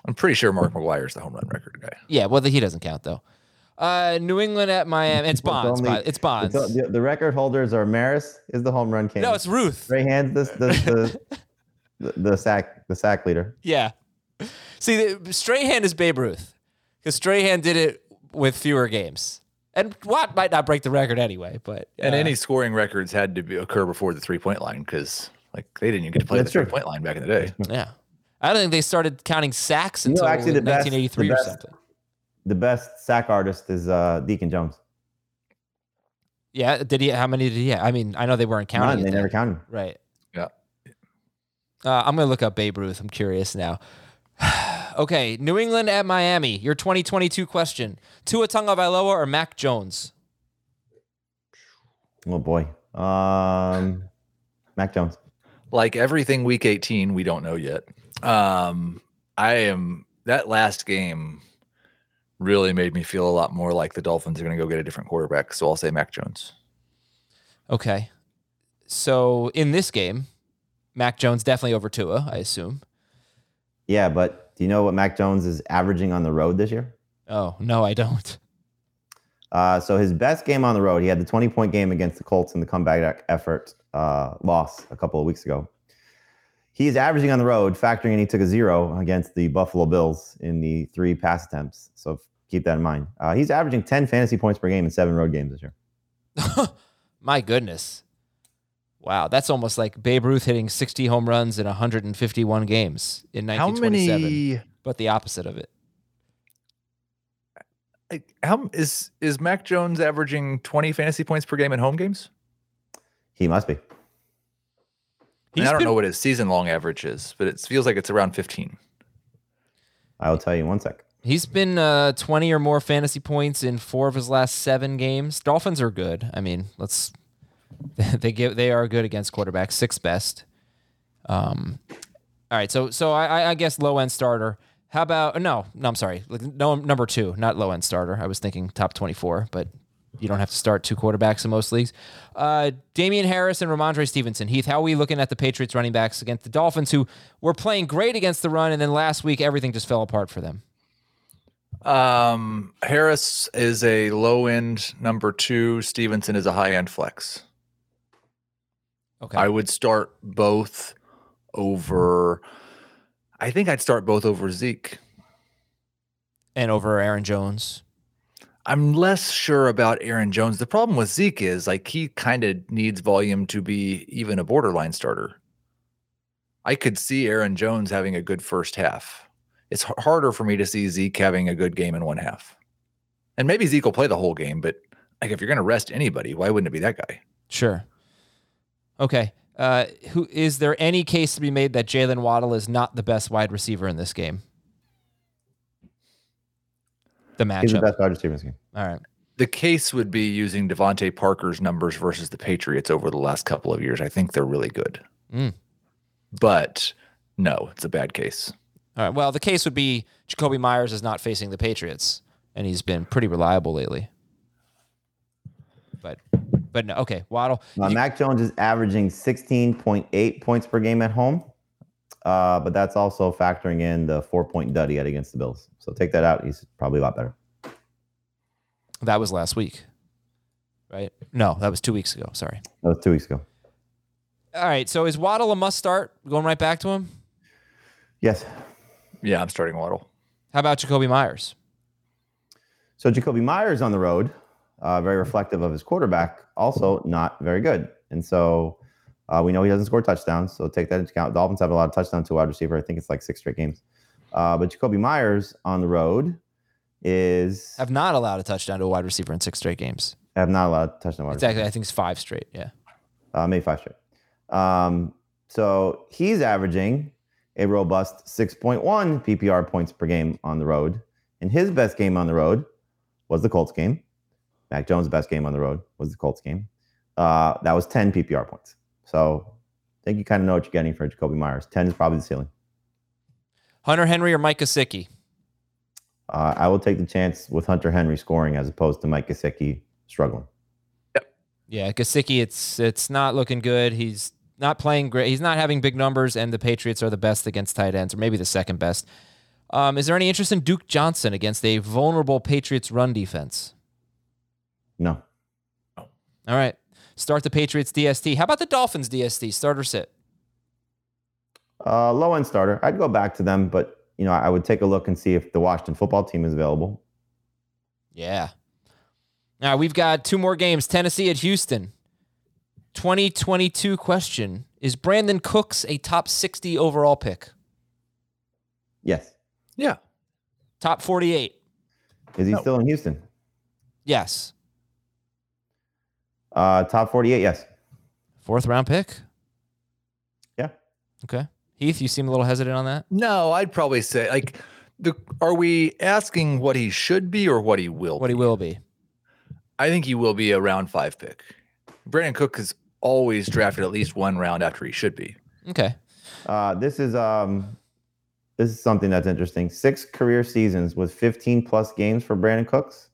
I'm pretty sure Mark McGwire's the home run record guy. Yeah. Well, he doesn't count though. Uh, New England at Miami. It's Bonds. only- by- it's Bonds. It's- the, the record holders are Maris is the home run king. no, it's Ruth. Ray Hands the the, the, the the sack the sack leader. Yeah. See, the, Strahan is Babe Ruth because Strahan did it with fewer games. And Watt might not break the record anyway, but And uh, any scoring records had to be, occur before the three point line because like they didn't even get to play That's the true. three point line back in the day. yeah. I don't think they started counting sacks You know, until actually, the best- 1983 the or best- something. The best sack artist is uh, Deacon Jones. Yeah, did he? How many did he? Have? I mean, I know they weren't counting. None. They then. never counted. Right. Yeah. Uh, I'm gonna look up Babe Ruth. I'm curious now. okay, New England at Miami. Your 2022 question: Tua Tagovailoa or Mac Jones? Oh boy. Um, Mac Jones. Like everything week 18, we don't know yet. Um, I am that last game really made me feel a lot more like the Dolphins are going to go get a different quarterback. So I'll say Mac Jones. Okay. So in this game, Mac Jones definitely over Tua, I assume. Yeah, but do you know what Mac Jones is averaging on the road this year? Oh, no, I don't. Uh, so his best game on the road, he had the 20 point game against the Colts in the comeback effort uh, loss a couple of weeks ago. He's averaging on the road, factoring in he took a zero against the Buffalo Bills in the three pass attempts. So keep that in mind. Uh, he's averaging 10 fantasy points per game in seven road games this year. My goodness. Wow, that's almost like Babe Ruth hitting 60 home runs in 151 games in How 1927, many? but the opposite of it. How is is Mac Jones averaging 20 fantasy points per game in home games? He must be. I, mean, I don't been- know what his season long average is, but it feels like it's around 15. I will tell you in one sec. He's been uh, 20 or more fantasy points in four of his last seven games. Dolphins are good. I mean, let's they give they are good against quarterbacks, sixth best. Um, all right, so so I, I- guess low end starter. How about no? No, I'm sorry. No, number two, not low end starter. I was thinking top 24, but you don't have to start two quarterbacks in most leagues. Uh, Damien Harris and Rhamondre Stevenson. Heath, how are we looking at the Patriots running backs against the Dolphins, who were playing great against the run, and then last week everything just fell apart for them? Um, Harris is a low end number two. Stevenson is a high end flex. Okay. I would start both over. I think I'd start both over Zeke. and over Aaron Jones. I'm less sure about Aaron Jones. The problem with Zeke is like he kind of needs volume to be even a borderline starter. I could see Aaron Jones having a good first half. It's harder for me to see Zeke having a good game in one half. And maybe Zeke will play the whole game, but like if you're going to rest anybody, why wouldn't it be that guy? Sure. Okay. Uh, who is there any case to be made that Jaylen Waddle is not the best wide receiver in this game? The He's the matchup. best wide receiver in this game. All right. The case would be using DeVante Parker's numbers versus the Patriots over the last couple of years. I think they're really good. Mm. But no, it's a bad case. All right. Well, the case would be Jakobi Meyers is not facing the Patriots, and he's been pretty reliable lately. But, but no. Okay, Waddle. Uh, You- Mac Jones is averaging 16.8 points per game at home, uh, but that's also factoring in the four point dud he had against the Bills. So take that out. He's probably a lot better. that was last week, right? No, that was two weeks ago. Sorry. That was two weeks ago. All right. So is Waddle a must start? Going right back to him. Yes. Yeah, I'm starting Waddle. How about Jakobi Meyers? So Jakobi Meyers on the road, uh, very reflective of his quarterback, also not very good. And so uh, we know he doesn't score touchdowns. So take that into account. Dolphins have a lot of touchdowns to wide receiver. I think it's like six straight games. Uh, but Jakobi Meyers on the road is Have not allowed a touchdown to a wide receiver in six straight games. have not allowed touchdown wide Exactly. I think it's five straight. Yeah. uh, maybe five straight. Um, so he's averaging a robust 6.1 PPR points per game on the road. And his best game on the road was the Colts game. Mac Jones' best game on the road was the Colts game. Uh, that was 10 PPR points. So I think you kind of know what you're getting for Jakobi Meyers. 10 is probably the ceiling. Hunter Henry or Mike Gesicki? Uh, I will take the chance with Hunter Henry scoring as opposed to Mike Gesicki struggling. Yep. Yeah, Gesicki, it's it's not looking good. He's not playing great. He's not having big numbers, and the Patriots are the best against tight ends, or maybe the second best. Um, is there any interest in Duke Johnson against a vulnerable Patriots run defense? No. All right. Start the Patriots DST. How about the Dolphins DST? Starter sit? Uh, low end starter. I'd go back to them, but you know I would take a look and see if the Washington football team is available. Yeah. All right, we've got two more games. Tennessee at Houston. 2022 question. Is Brandin Cooks a top 60 overall pick? Yes. Yeah. Top 48? Is he No. still in Houston? Yes. Uh, top 48, yes. Fourth round pick? Yeah. Okay. Heath, you seem a little hesitant on that. No, I'd probably say like the are we asking what he should be or what he will be. What be? he will be. I think he will be a round five pick. Brandin Cook is always drafted at least one round after he should be. Okay. Uh, this is um, this is something that's interesting. Six career seasons with 15 plus games for Brandin Cooks.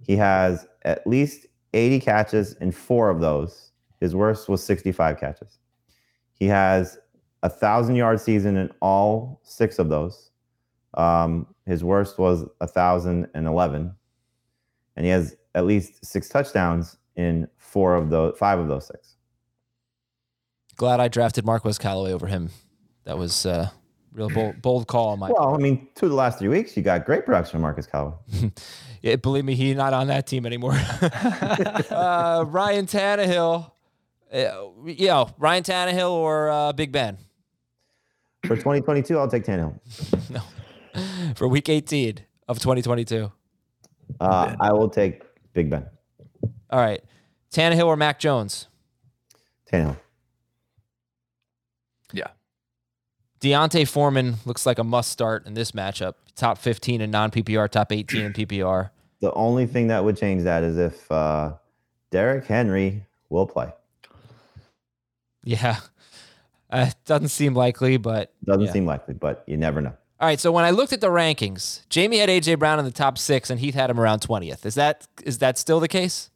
He has at least 80 catches in four of those. His worst was 65 catches. He has a thousand yard season in all six of those. Um, his worst was a thousand and eleven, and he has at least six touchdowns in four of those, five of those six. Glad I drafted Marquez Callaway over him. That was uh, real bold, bold call on my. Well, I mean, two of the last three weeks, you got great production from Marcus Callaway. Yeah, believe me, he's not on that team anymore. uh, Ryan Tannehill. Uh, yeah, Ryan Tannehill or uh, Big Ben For 2022, I'll take Tannehill. No. For Week 18 of 2022. Uh, I will take Big Ben. All right, Tannehill or Mac Jones. Tannehill. Yeah. D'Onta Foreman looks like a must start in this matchup. Top 15 in non PPR, top 18 in PPR. The only thing that would change that is if uh, Derrick Henry will play. Yeah, uh, doesn't seem likely, but Doesn't yeah. seem likely, but you never know. All right, so when I looked at the rankings, Jamey had AJ Brown in the top six, and Heath had him around 20th. Is that is that still the case?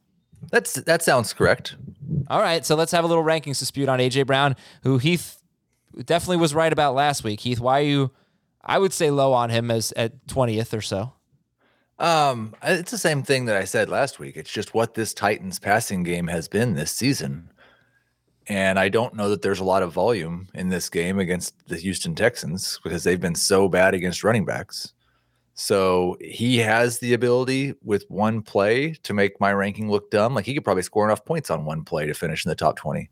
That's that sounds correct. All right, so let's have a little rankings dispute on AJ Brown, who Heath definitely was right about last week. Heath, why are you? I would say low on him as at 20th or so. Um, it's the same thing that I said last week. It's just what this Titans passing game has been this season. And I don't know that there's a lot of volume in this game against the Houston Texans because they've been so bad against running backs. So he has the ability with one play to make my ranking look dumb. Like he could probably score enough points on one play to finish in the top 20.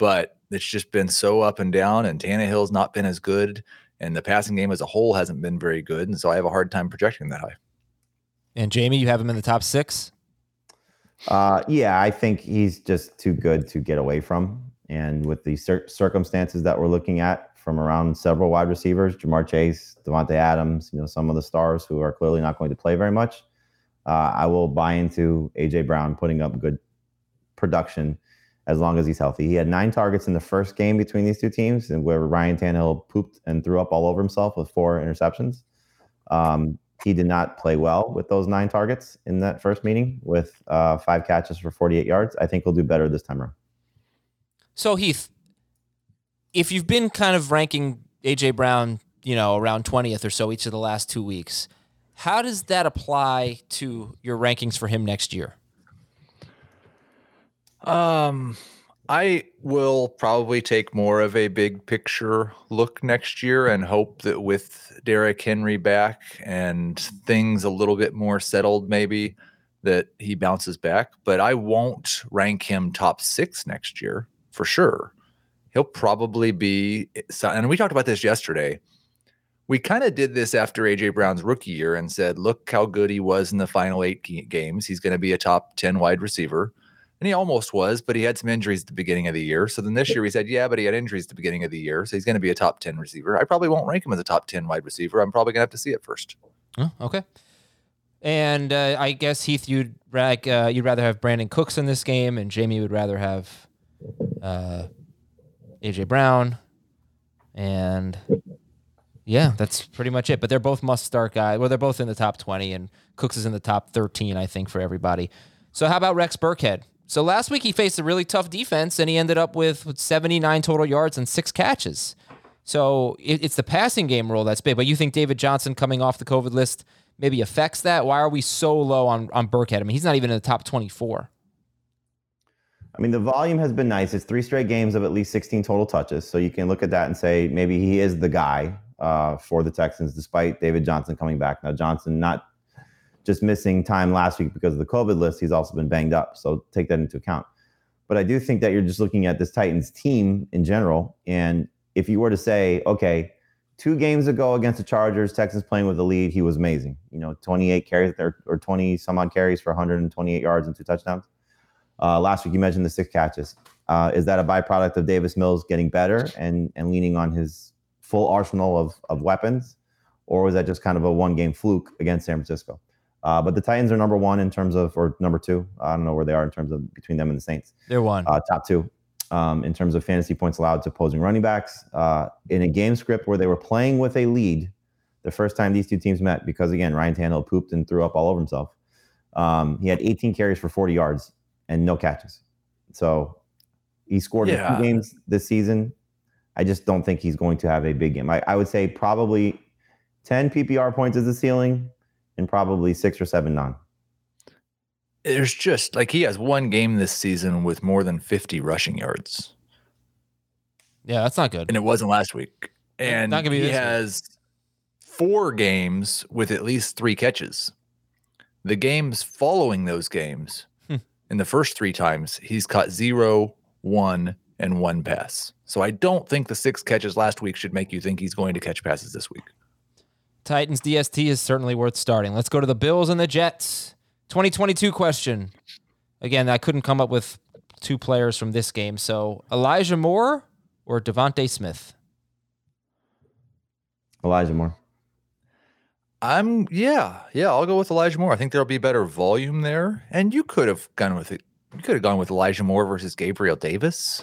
But it's just been so up and down, and Tannehill's not been as good. And the passing game as a whole hasn't been very good. And so I have a hard time projecting that high. And Jamey, you have him in the top six. Uh, yeah, I think he's just too good to get away from. And with the cir- circumstances that we're looking at from around several wide receivers, Ja'Marr Chase, Davante Adams, you know, some of the stars who are clearly not going to play very much, uh, I will buy into AJ Brown putting up good production as long as he's healthy. He had nine targets in the first game between these two teams, and where Ryan Tannehill pooped and threw up all over himself with four interceptions. Um, he did not play well with those nine targets in that first meeting with uh, five catches for 48 yards. I think he'll do better this time around. So Heath, if you've been kind of ranking AJ Brown, you know, around 20th or so each of the last two weeks, how does that apply to your rankings for him next year? Um, I will probably take more of a big picture look next year and hope that with Derrick Henry back and things a little bit more settled, maybe that he bounces back. But I won't rank him top six next year for sure. He'll probably be, and we talked about this yesterday. We kind of did this after AJ Brown's rookie year and said, look how good he was in the final eight games. He's going to be a top 10 wide receiver. And he almost was, but he had some injuries at the beginning of the year. So then this year we said, yeah, but he had injuries at the beginning of the year. So he's going to be a top 10 receiver. I probably won't rank him as a top 10 wide receiver. I'm probably going to have to see it first. Oh, okay. And uh, I guess Heath, you'd like uh, you'd rather have Brandin Cooks in this game, and Jamie would rather have uh, AJ Brown, and yeah, that's pretty much it. But they're both must start guys. Well, they're both in the top twenty, and Cooks is in the top thirteen, I think, for everybody. So how about Rex Burkhead? So last week he faced a really tough defense, and he ended up with, with seventy nine total yards and six catches. So it, it's the passing game rule that's big. But you think David Johnson coming off the COVID list maybe affects that? Why are we so low on on Burkhead? I mean, he's not even in the top twenty four. I mean, the volume has been nice. It's three straight games of at least 16 total touches. So you can look at that and say maybe he is the guy uh, for the Texans, despite David Johnson coming back. Now, Johnson not just missing time last week because of the COVID list, he's also been banged up. So take that into account. But I do think that you're just looking at this Titans team in general. And if you were to say, okay, two games ago against the Chargers, Texans playing with the lead, he was amazing. You know, 28 carries or, or 20 some odd carries for 128 yards and two touchdowns. Uh, last week you mentioned the six catches. Uh, is that a byproduct of Davis Mills getting better and and leaning on his full arsenal of of weapons, or was that just kind of a one game fluke against San Francisco? Uh, but the Titans are number one in terms of, or number two. I don't know where they are in terms of between them and the Saints. They're one. Uh, top two um, in terms of fantasy points allowed to opposing running backs. Uh, in a game script where they were playing with a lead, the first time these two teams met, because again, Ryan Tannehill pooped and threw up all over himself. Um, he had 18 carries for 40 yards and no catches. So he scored in Yeah. two games this season. I just don't think he's going to have a big game. I, I would say probably 10 PPR points is the ceiling and probably six or seven non. There's just like he has one game this season with more than 50 rushing yards. Yeah, that's not good. and it wasn't last week. And Not gonna be he this week. has four games with at least three catches. The games following those games, Hmm. in the first three times, he's caught zero, one, and one pass. So I don't think the six catches last week should make you think he's going to catch passes this week. Titans DST is certainly worth starting. Let's go to the Bills and the Jets. 2022 question. Again, I couldn't come up with two players from this game. So Elijah Moore or DeVonta Smith? Elijah Moore. I'm yeah, yeah, I'll go with Elijah Moore. I think there'll be better volume there. And you could have gone with it. You could have gone with Elijah Moore versus Gabriel Davis.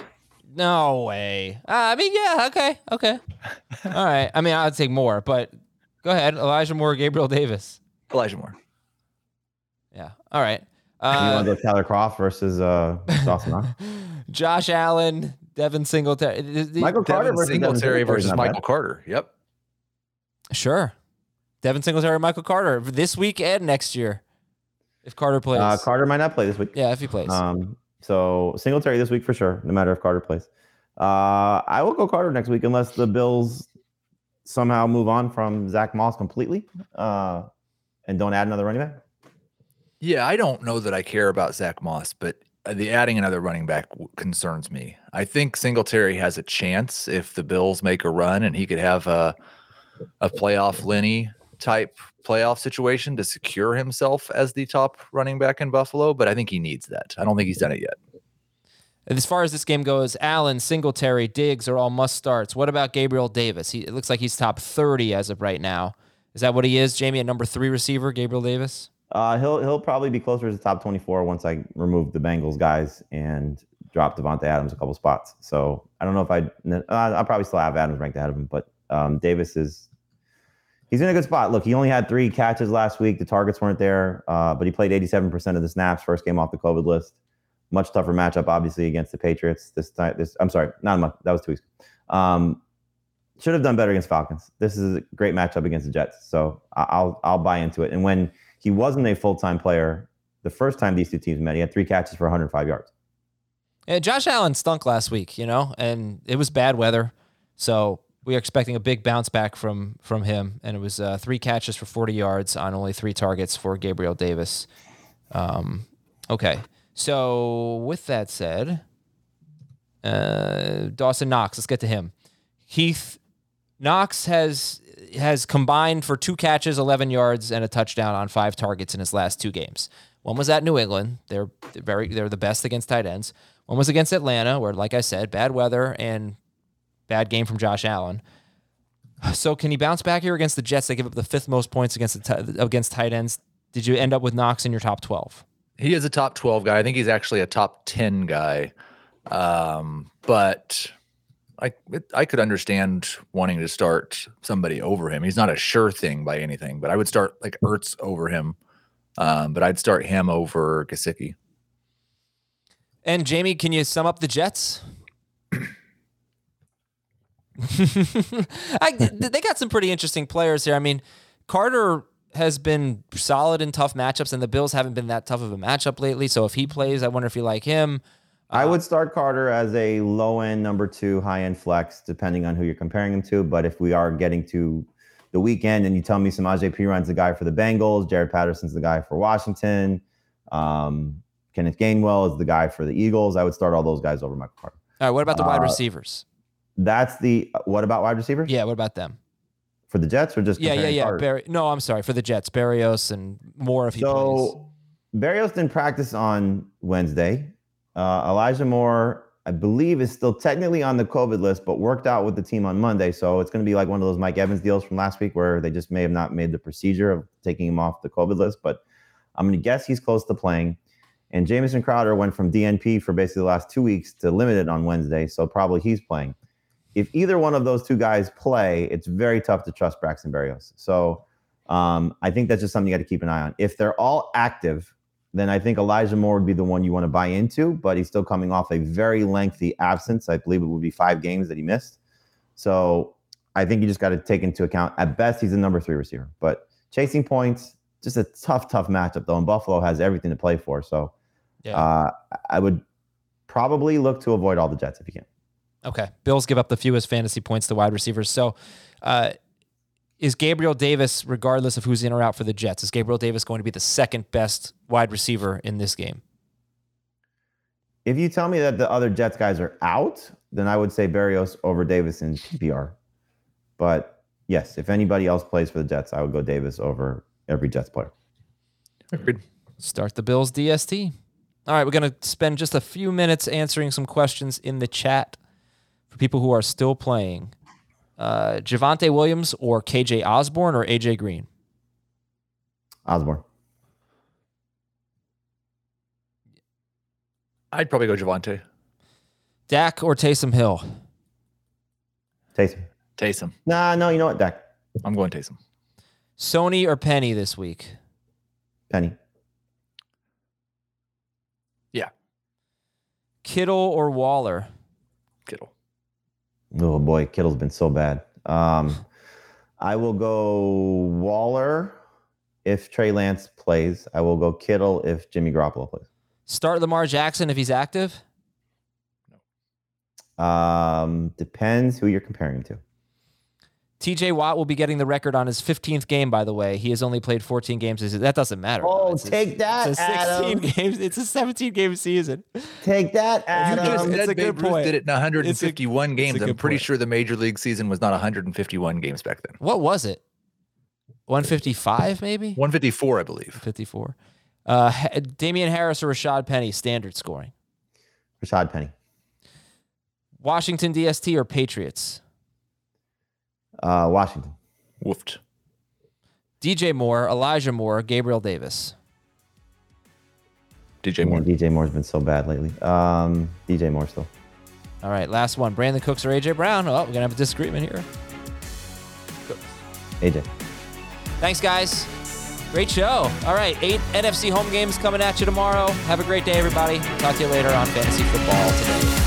No way. Uh, I mean, yeah, okay, okay. All right. I mean, I'd take Moore, but go ahead. Elijah Moore, Gabriel Davis. Elijah Moore. Yeah. All right. you want Uh, to go Tyler Kroft versus uh, Dawson Josh Allen, Devin Singletary. th- th- Michael Carter Devin versus Singletary versus not bad. Michael Carter. Yep. Sure. Devin Singletary, Michael Carter this week and next year. If Carter plays. Uh, Carter might not play this week. yeah, if he plays. Um, so Singletary this week for sure, no matter if Carter plays. Uh, I will go Carter next week unless the Bills somehow move on from Zack Moss completely uh, and don't add another running back. Yeah, I don't know that I care about Zack Moss, but the adding another running back concerns me. I think Singletary has a chance if the Bills make a run, and he could have a a playoff Lenny type playoff situation to secure himself as the top running back in Buffalo. But I think he needs that. I don't think he's done it yet. As far as this game goes, Allen, Singletary, Diggs are all must starts. What about Gabriel Davis? He, it looks like he's top 30 as of right now. Is that what he is, Jamey, at number three receiver, Gabriel Davis? Uh, he'll he'll probably be closer to top 24 once I remove the Bengals guys and drop Davante Adams a couple spots. So I don't know if I uh, I'll probably still have Adams ranked ahead of him, but um, Davis is he's in a good spot. Look, he only had three catches last week. The targets weren't there, uh, but he played 87% of the snaps. First game off the COVID list. Much tougher matchup, obviously, against the Patriots this time. This I'm sorry, not much. That was two weeks. Um, should have done better against Falcons. This is a great matchup against the Jets, so I'll I'll buy into it. And when he wasn't a full time player, the first time these two teams met, he had three catches for 105 yards. Yeah, Josh Allen stunk last week, you know, and it was bad weather. So we are expecting a big bounce back from from him. And it was uh, three catches for 40 yards on only three targets for Gabriel Davis. Um, okay. So with that said, uh, Dawson Knox, let's get to him. Heath Knox has has combined for two catches, 11 yards, and a touchdown on five targets in his last two games. One was at New England. They're, very they're the best against tight ends. One was against Atlanta, where, like I said, bad weather and bad game from Josh Allen. So can he bounce back here against the Jets? They give up the fifth most points against the ti- against tight ends. Did you end up with Knox in your top 12? He is a top 12 guy. I think he's actually a top 10 guy. Um, but I I could understand wanting to start somebody over him. He's not a sure thing by anything, but I would start like Ertz over him. Um, but I'd start him over Gesicki. And Jamey, can you sum up the Jets? I, they got some pretty interesting players here. I mean, Carter has been solid in tough matchups, and the Bills haven't been that tough of a matchup lately. So if he plays, I wonder if you like him. I would start Carter as a low end number two, high end flex, depending on who you're comparing him to. But if we are getting to the weekend and you tell me Samaje Perine the guy for the Bengals, Jaret Patterson's the guy for Washington, um, Kenneth Gainwell is the guy for the Eagles, I would start all those guys over Michael Carter. All right, what about the wide Uh, receivers? That's the what about wide receivers Yeah, what about them? For the Jets or just Yeah, yeah, yeah. Barry, no, I'm sorry for the Jets, Berrios and Moore if he plays. So Berrios didn't practice on Wednesday. Uh, Elijah Moore, I believe, is still technically on the COVID list, but worked out with the team on Monday. So it's going to be like one of those Mike Evans deals from last week where they just may have not made the procedure of taking him off the COVID list. But I'm going to guess he's close to playing. And Jamison Crowder went from DNP for basically the last two weeks to limited on Wednesday. So probably he's playing. If either one of those two guys play, it's very tough to trust Braxton Berrios. So um, I think that's just something you got to keep an eye on. If they're all active, then I think Elijah Moore would be the one you want to buy into, but he's still coming off a very lengthy absence. I believe it would be five games that he missed. So I think you just got to take into account at best he's a number three receiver, but chasing points, just a tough, tough matchup though. And Buffalo has everything to play for. So Yeah. uh, I would probably look to avoid all the Jets if you can. Okay. Bills give up the fewest fantasy points to wide receivers. So, uh, is Gabriel Davis, regardless of who's in or out for the Jets, is Gabriel Davis going to be the second best wide receiver in this game? If you tell me that the other Jets guys are out, then I would say Berrios over Davis in PPR. But yes, if anybody else plays for the Jets, I would go Davis over every Jets player. Agreed. Start the Bills DST. All right, we're going to spend just a few minutes answering some questions in the chat for people who are still playing. Uh, Javonte Williams or KJ Osborn or AJ Green? Osborn. I'd probably go Javonte. Dak or Taysom Hill? Taysom. Taysom. Nah, no, you know what? Dak. I'm going Taysom. Sony or Penny this week? Penny. Yeah. Kittle or Waller? Kittle. Oh boy, Kittle's been so bad. Um, I will go Waller if Trey Lance plays. I will go Kittle if Jimmy Garoppolo plays. Start Lamar Jackson if he's active? Um, depends who you're comparing him to. TJ Watt will be getting the record on his 15th game, by the way. He has only played 14 games. That doesn't matter. Oh, It's a- take that, It's a 16 Adam. games. It's a 17 game season. Take that, Adam. You just it's said a good Babe Ruth point. did it in 151 games. it's a I'm pretty point. sure the major league season was not 151 games back then. What was it? 155, maybe? 154, I believe. 54. Uh, Damien Harris or Rashaad Penny, standard scoring. Rashaad Penny. Washington DST or Patriots? Uh, Washington. Woofed. DJ Moore, Elijah Moore, Gabriel Davis. DJ Man, Moore. DJ Moore's been so bad lately. Um, DJ Moore still. All right, last one. Brandin Cooks or AJ Brown? Oh, we're going to have a disagreement here. AJ. Thanks, guys. Great show. All right, eight NFC home games coming at you tomorrow. Have a great day, everybody. Talk to you later on Fantasy Football today.